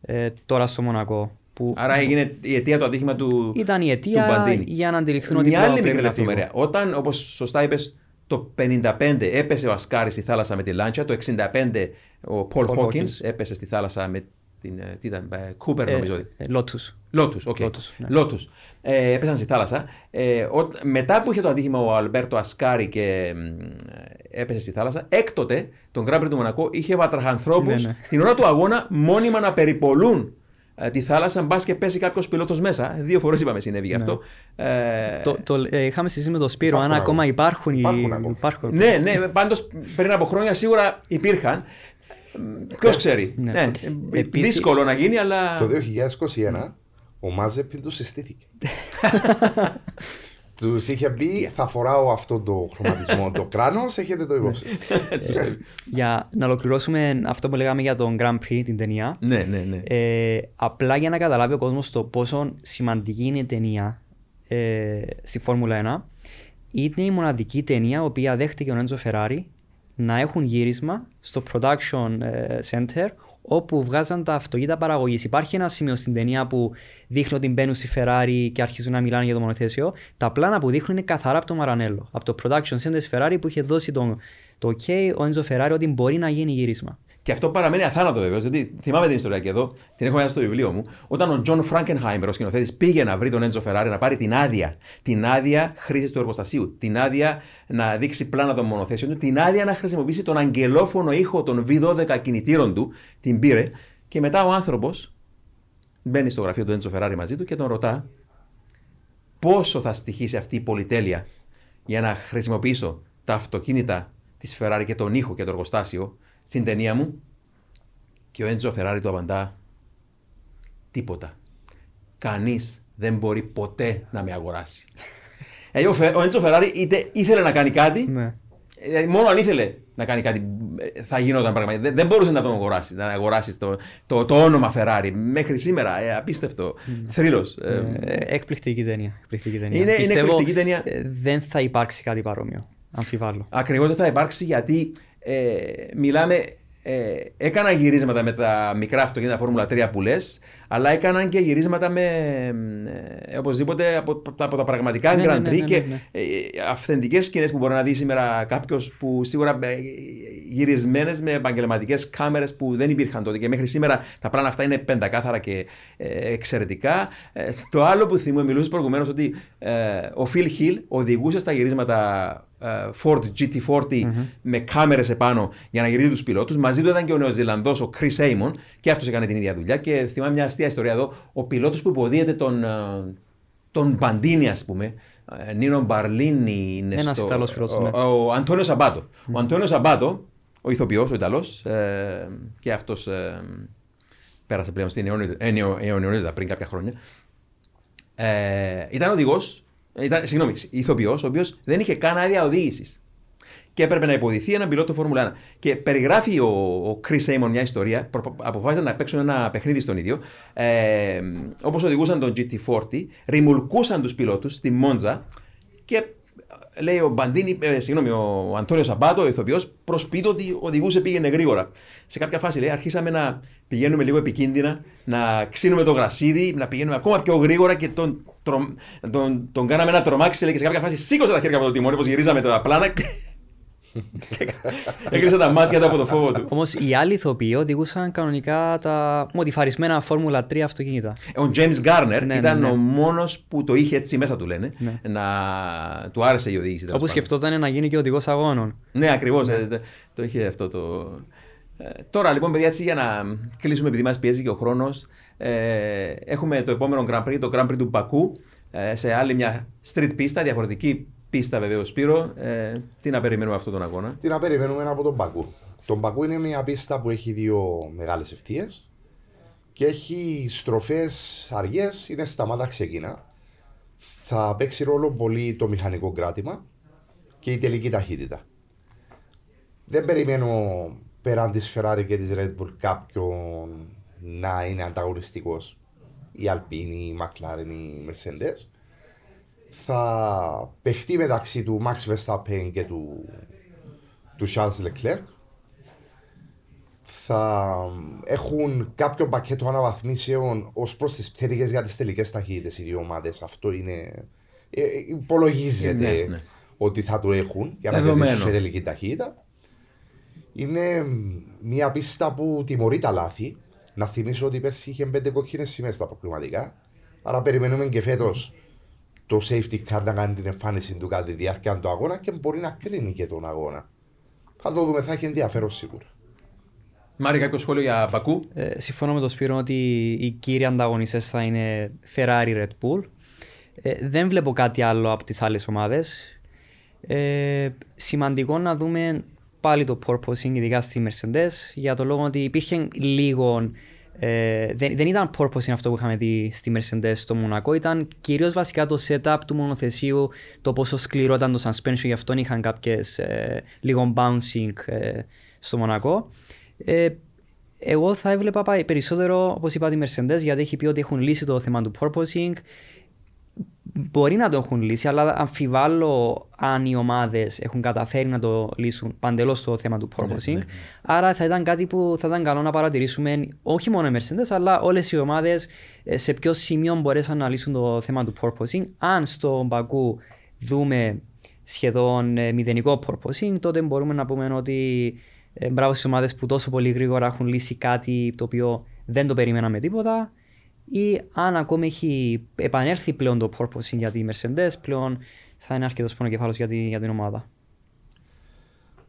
ε, τώρα στο Μονακό. Που Άρα έγινε η αιτία του ατύχημα του. ήταν η του αιτία Μπαντίνη. για να αντιληφθούν ότι Μια τώρα άλλη πρέπει μικρή να φύγουν. λεπτομέρεια. Όταν, όπως σωστά είπες, το 55 έπεσε ο Ασκάρης στη θάλασσα με τη Λάντσια, το 65 ο Πολ Paul Χόκκιν Hawkins. έπεσε στη θάλασσα με την. ε, Τι ήταν, Κούπερ νομίζω. Ε, ε, Lotus. Λότους, OK. Lotus, ναι. Λότους. Ε, έπεσαν στη θάλασσα. Ε, ο- μετά που είχε το ατύχημα ο Αλμπέρτο Ασκάρη και μ, έπεσε στη θάλασσα, έκτοτε τον Grand Prix του Μονακό είχε βατραχανθρώπους Ναι, ναι. την ώρα του αγώνα μόνιμα να περιπολούν ε, τη θάλασσα, μπας και πέσει κάποιος πιλότος μέσα. Δύο φορές είπαμε συνέβη γι' αυτό. Ε, Ναι. Το, το, ε, είχαμε συζητήσει με τον Σπύρο αν Υπάρχουν ακόμα ακόμα. υπάρχουν. οι- Υπάρχουν ακόμα. υπάρχουν. ναι, ναι, πάντως πριν από χρόνια σίγουρα υπήρχαν. Ποιος ξέρει. Ναι. Ναι. Επίσης- Δύσκολο να γίνει, αλλά. Το 2021 ο Μάζεπιν του συστήθηκε. τους είχε πει θα φοράω αυτό το χρωματισμό το κράνος, έχετε το υπόψη. Για να ολοκληρώσουμε αυτό που λέγαμε για τον Grand Prix, την ταινία. Ναι, ναι, ναι. Ε, απλά για να καταλάβει ο κόσμος το πόσο σημαντική είναι η ταινία ε, στη Φόρμουλα 1, είναι η μοναδική ταινία η οποία δέχτηκε ο Νέντζο Φεράρι να έχουν γύρισμα στο production ε, center όπου βγάζαν τα αυτοκίνητα παραγωγής. Υπάρχει ένα σημείο στην ταινία που δείχνει ότι μπαίνουν στη Ferrari και αρχίζουν να μιλάνε για το μονοθέσιο. Τα πλάνα που δείχνουν είναι καθαρά από το Μαρανέλο. Από το production center της Ferrari που είχε δώσει το, το OK ο Έντζο Ferrari ότι μπορεί να γίνει γύρισμα. Και αυτό παραμένει αθάνατο βεβαίως, διότι θυμάμαι την ιστορία και εδώ, την έχω μέσα στο βιβλίο μου. Όταν ο Τζον Φρανκενχάιμερ, ο σκηνοθέτης, πήγε να βρει τον Έντζο Φεράρι να πάρει την άδεια, την άδεια χρήσης του εργοστασίου, την άδεια να δείξει πλάνα των μονοθέσεων του, την άδεια να χρησιμοποιήσει τον αγγελόφωνο ήχο των V12 κινητήρων του, την πήρε. Και μετά ο άνθρωπος μπαίνει στο γραφείο του Έντζο Φεράρι μαζί του και τον ρωτά πόσο θα στοιχήσει αυτή η πολυτέλεια για να χρησιμοποιήσω τα αυτοκίνητα της Ferrari και τον ήχο και το εργοστάσιο στην ταινία μου; Και ο Έντζο Φεράρι του απαντά τίποτα. Κανείς δεν μπορεί ποτέ να με αγοράσει. Ε, ο, Φε- ο Έντζο Φεράρι είτε ήθελε να κάνει κάτι, Ναι. ε, μόνο αν ήθελε να κάνει κάτι ε, θα γινόταν πραγματικά. Δεν, δεν μπορούσε να τον αγοράσει, να αγοράσει το, το, το όνομα Φεράρι. Μέχρι σήμερα, ε, απίστευτο. Θρύλος. Ε, Ε, εκπληκτική ταινία. Εκπληκτική ταινία. Είναι- είναι Πιστεύω, εκπληκτική ταινία. ε, δεν θα υπάρξει κάτι παρόμοιο. Αμφιβάλλω. Ακριβώς δεν θα υπάρξει γιατί ε, μιλάμε. Ε, έκανα γυρίσματα με τα μικρά αυτοκίνητα Φόρμουλα 3 που λες, αλλά έκαναν και γυρίσματα με. Ε, οπωσδήποτε από, από τα πραγματικά Ναι, Grand ναι, Prix ναι, ναι, και ναι. ε, αυθεντικές σκηνές που μπορεί να δεις σήμερα κάποιος που σίγουρα ε, γυρισμένες με επαγγελματικές κάμερες που δεν υπήρχαν τότε και μέχρι σήμερα τα πλάνα αυτά είναι πεντακάθαρα και ε, εξαιρετικά. Ε, το άλλο που θυμούμαι, μιλούσες προηγουμένως ότι ε, ο Phil Hill οδηγούσε στα γυρίσματα ε, Ford GT40 με κάμερες επάνω για να γυρίζει τους πιλότους. Μαζί του ήταν και ο Νεοζηλανδός, ο Chris Amon, και αυτός έκανε την ίδια δουλειά. Και θυμάμαι μια αστεία ιστορία εδώ. Ο πιλότος που υποδίεται τον, ε, τον Μπαντίνη, ας πούμε, ε, Νίνο Μπαρλίνι είναι Ένας στο- Ιταλός πιλότος, ο- ναι. Ο Αντώνιο Σαμπάτο. Ο Αντώνιο Σαμπάτο, ο ηθοποιός, ο Ιταλός, ε, και αυτός πέρασε πλέον στην αιώνιο- ε, νεο- αιωνιότητα πριν κάποια χρόνια. Ε, ήταν οδηγός, ήταν, συγγνώμη, ηθοποιός, ο οποίος δεν είχε καν άδεια οδήγησης. Και έπρεπε να υποδηθεί έναν πιλότο Φόρμουλα 1. Και περιγράφει ο, ο Chris Amon μια ιστορία. προ- Αποφάσισαν να παίξουν ένα παιχνίδι στον ίδιο. Ε, Όπως οδηγούσαν τον GT40, ρημουλκούσαν τους πιλότους στη Μόντζα και λέει ο Μπαντίνη, ε, συγγνώμη, ο Αντώνιο Σαμπάτο, ο ηθοποιός, προσποιείται ότι οδηγούσε πήγαινε γρήγορα. Σε κάποια φάση λέει, αρχίσαμε να πηγαίνουμε λίγο επικίνδυνα, να ξύνουμε το γρασίδι, να πηγαίνουμε ακόμα πιο γρήγορα και τον, τρο- τον, τον κάναμε να τρομάξει. Λέει, και σε κάποια φάση σήκωσε τα χέρια από το τιμόνι, όπως γυρίζαμε τα πλάνα. Και Έκλεισε τα μάτια του από το φόβο του. Όμως οι άλλοι ηθοποιοί οδηγούσαν κανονικά τα μοντιφαρισμένα Φόρμουλα 3 αυτοκίνητα. Ο James Garner Ναι, ήταν ναι, ναι. ο μόνος που το είχε έτσι μέσα του, λένε. Ναι. Να του άρεσε η οδήγηση. τέλος Όπω πάντων. σκεφτόταν να γίνει και οδηγός αγώνων. Ναι, ακριβώς. το είχε αυτό το. Ε, τώρα λοιπόν, παιδιά, έτσι για να κλείσουμε, επειδή μας πιέζει και ο χρόνος, ε, έχουμε το επόμενο Grand Prix, το Grand Prix του Μπακού, ε, σε άλλη μια street πίστα, διαφορετική πίστα βεβαίως, Σπύρο. Ε, τι να περιμένουμε αυτόν τον αγώνα; Τι να περιμένουμε από τον Μπακού. Τον Μπακού είναι μια πίστα που έχει δύο μεγάλες ευθείες και έχει στροφές αργές, είναι σταμάτα ξεκίνα. Θα παίξει ρόλο πολύ το μηχανικό κράτημα και η τελική ταχύτητα. Δεν περιμένω πέραν της Ferrari και της Red Bull κάποιον να είναι ανταγωνιστικός. Η Alpine, η McLaren, η Mercedes. Θα παιχτεί μεταξύ του Max Verstappen και του, του Charles Leclerc. Θα έχουν κάποιο πακέτο αναβαθμίσεων ως προς τις πτέρυγες για τις τελικές ταχύτητες οι δύο ομάδες. Αυτό είναι. ε, ε, υπολογίζεται Ναι, ναι. ότι θα το έχουν για να Δεδομένο. κερδίσουν σε τελική ταχύτητα. Είναι μια πίστα που τιμωρεί τα λάθη. Να θυμίσω ότι πέρσι είχε πέντε κόκκινες σημαίες στα προκληματικά. Άρα περιμένουμε και φέτος το safety car να κάνει την εμφάνιση του κατά τη διάρκεια του αγώνα και μπορεί να κρίνει και τον αγώνα. Θα το δούμε, θα έχει ενδιαφέρον σίγουρα. Μάρι, κάποιο σχόλιο για Μπακού; Ε, συμφωνώ με τον Σπύρο ότι οι κύριοι ανταγωνιστές θα είναι Ferrari Red Bull. Ε, δεν βλέπω κάτι άλλο από τις άλλες ομάδες. Ε, σημαντικό να δούμε πάλι το purposing, ειδικά στη Mercedes, για το λόγο ότι υπήρχε λίγο... Ε, δεν, δεν ήταν purposing αυτό που είχαμε δει στη Mercedes στο Μονακό, ήταν κυρίως βασικά το setup του μονοθεσίου, το πόσο σκληρό ήταν το suspension, γι' αυτό είχαν κάποιες ε, λίγο bouncing ε, στο Μονακό. Ε, εγώ θα έβλεπα πάει περισσότερο, όπως είπα, τη Mercedes, γιατί έχει πει ότι έχουν λύσει το θέμα του purposing. Μπορεί να το έχουν λύσει, αλλά αμφιβάλλω αν οι ομάδες έχουν καταφέρει να το λύσουν παντελώς το θέμα του purposing. Άρα θα ήταν κάτι που θα ήταν καλό να παρατηρήσουμε όχι μόνο οι Mercedes, αλλά όλες οι ομάδες σε ποιο σημείο μπορέσαν να λύσουν το θέμα του purposing. Αν στο Μπακού δούμε σχεδόν ε, μηδενικό purposing, τότε μπορούμε να πούμε ότι ε, μπράβο στις ομάδες που τόσο πολύ γρήγορα έχουν λύσει κάτι το οποίο δεν το περιμέναμε τίποτα ή αν ακόμη έχει επανέλθει πλέον το purposing για τη Mercedes, πλέον θα είναι αρκετός πονοκεφάλος για, τη, για την ομάδα.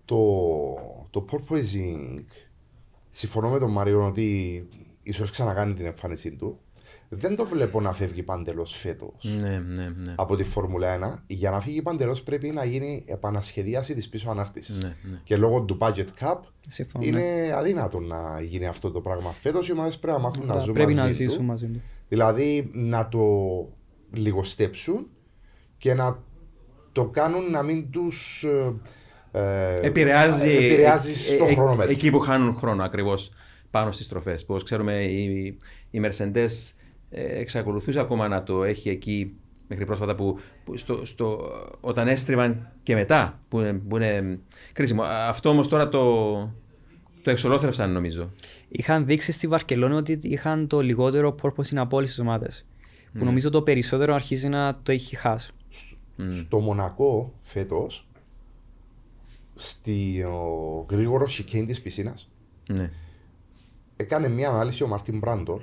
Το, το porpoising, συμφωνώ με τον Μάριο ότι ίσως ξανακάνει την εμφάνισή του. Δεν το βλέπω να φεύγει παντελώς φέτος Ναι, ναι, ναι. από τη Φόρμουλα 1. Για να φύγει παντελώς πρέπει να γίνει επανασχεδίαση της πίσω ανάρτησης. Ναι, ναι. Και λόγω του budget cap Συμφωνώ, είναι αδύνατο να γίνει αυτό το πράγμα. Φέτος οι ομάδες πρέπει να μάθουν να ναι. ζουν Πρέπει μαζί να του. ζήσουν μαζί του. Δηλαδή να το λιγοστέψουν και να το κάνουν να μην τους. Ε, Επηρεάζει, επηρεάζει ε, στο ε, ε, χρονόμετρο. Εκεί που χάνουν χρόνο ακριβώς πάνω στις τροφέ. Που όπως ξέρουμε η, η Mercedes ε, εξακολουθούσε ακόμα να το έχει εκεί μέχρι πρόσφατα που, που στο, στο, όταν έστριβαν και μετά που είναι, που είναι κρίσιμο. Α, Αυτό όμως τώρα το, το εξολόθρευσαν νομίζω. Είχαν δείξει στη Βαρκελόνη ότι είχαν το λιγότερο purpose in από όλε τι ομάδε. Ναι. Που νομίζω το περισσότερο αρχίζει να το έχει χάσει. Στο Μονακό φέτος, στο γρήγορος chicane της πισίνας, Ναι. έκανε μια ανάλυση ο Μάρτιν Μπράντολ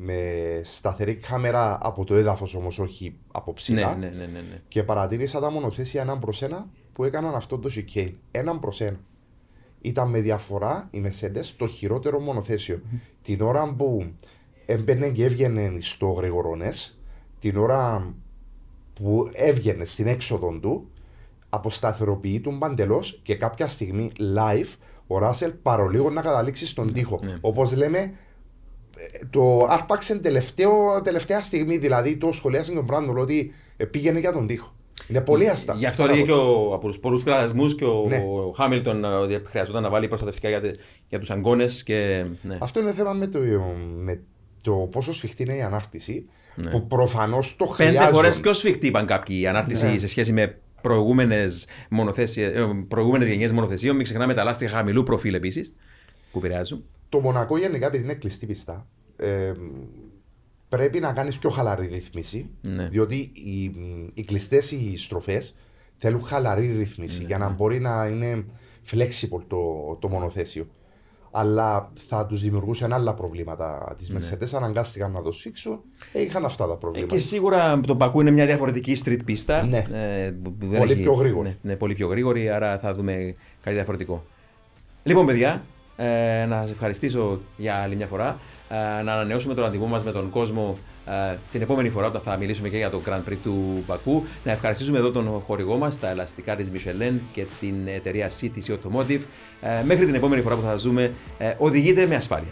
με σταθερή κάμερα από το έδαφος όμως, όχι από Ναι, ψηλά. ναι, ναι, ναι, ναι. Και παρατήρησα τα μονοθέσια έναν προς ένα που έκαναν αυτό το chicane. Έναν προς ένα. Ήταν με διαφορά η Mercedes το χειρότερο μονοθέσιο. Την ώρα που έμπαινε και έβγαινε στο γρηγορώνε, την ώρα που έβγαινε στην έξοδο του, αποσταθεροποιεί τον παντελώς και κάποια στιγμή live ο Ράσελ παρολίγο να καταλήξει στον τοίχο. Όπως λέμε, ε, το άρπαξε τελευταίο, τελευταία στιγμή. Δηλαδή το σχολιάζει τον Μπράντολ ότι ε, πήγαινε για τον τοίχο. Είναι πολύ αστά. Γι' αυτό λέει και ο, από τους πολλούς κραδασμού και ο, Ναι. ο Χάμιλτον ε, ότι χρειαζόταν να βάλει προστατευτικά για, τε- για τους αγκώνες. Και, ναι. Αυτό είναι θέμα με το, με το πόσο σφιχτή είναι η ανάρτηση. Ναι. Που προφανώς το Πέντε χρειάζονται. φορές πιο σφιχτή είπαν κάποιοι η ανάρτηση Ναι. σε σχέση με προηγούμενες προηγούμενες γενιές μονοθεσίων. Μην ξεχνάμε τα λάστιχα χαμηλού προφίλ επίσης που επηρεάζουν. Το Μονακό γενικά επειδή είναι κλειστή πιστά. ε, πρέπει να κάνεις πιο χαλαρή ρύθμιση. Ναι. Διότι οι, οι κλειστές οι στροφές θέλουν χαλαρή ρύθμιση Ναι, για να μπορεί να είναι flexible το, το μονοθέσιο. Αλλά θα τους δημιουργούσαν άλλα προβλήματα τη Mercedes. Αναγκάστηκαν να το σφίξουν. Ε, είχαν αυτά τα Ναι. Ε, προβλήματα. και σίγουρα το Πακού είναι μια διαφορετική street πίστα. Ναι. Ε, που- που δεν Πολύ έχει- πιο γρήγορη. Ναι, ναι, πολύ πιο γρήγορη, άρα θα δούμε κάτι διαφορετικό. Λοιπόν, παιδιά, ε, να σα ευχαριστήσω για άλλη μια φορά. Ε, να ανανεώσουμε το ραντεβού μας με τον κόσμο ε, την επόμενη φορά όταν θα μιλήσουμε και για το Grand Prix του Πακού. Να ευχαριστήσουμε εδώ τον χορηγό μας, τα ελαστικά της Michelin και την εταιρεία CTC Automotive. Ε, μέχρι την επόμενη φορά που θα σας δούμε, ε, οδηγείτε με ασφάλεια.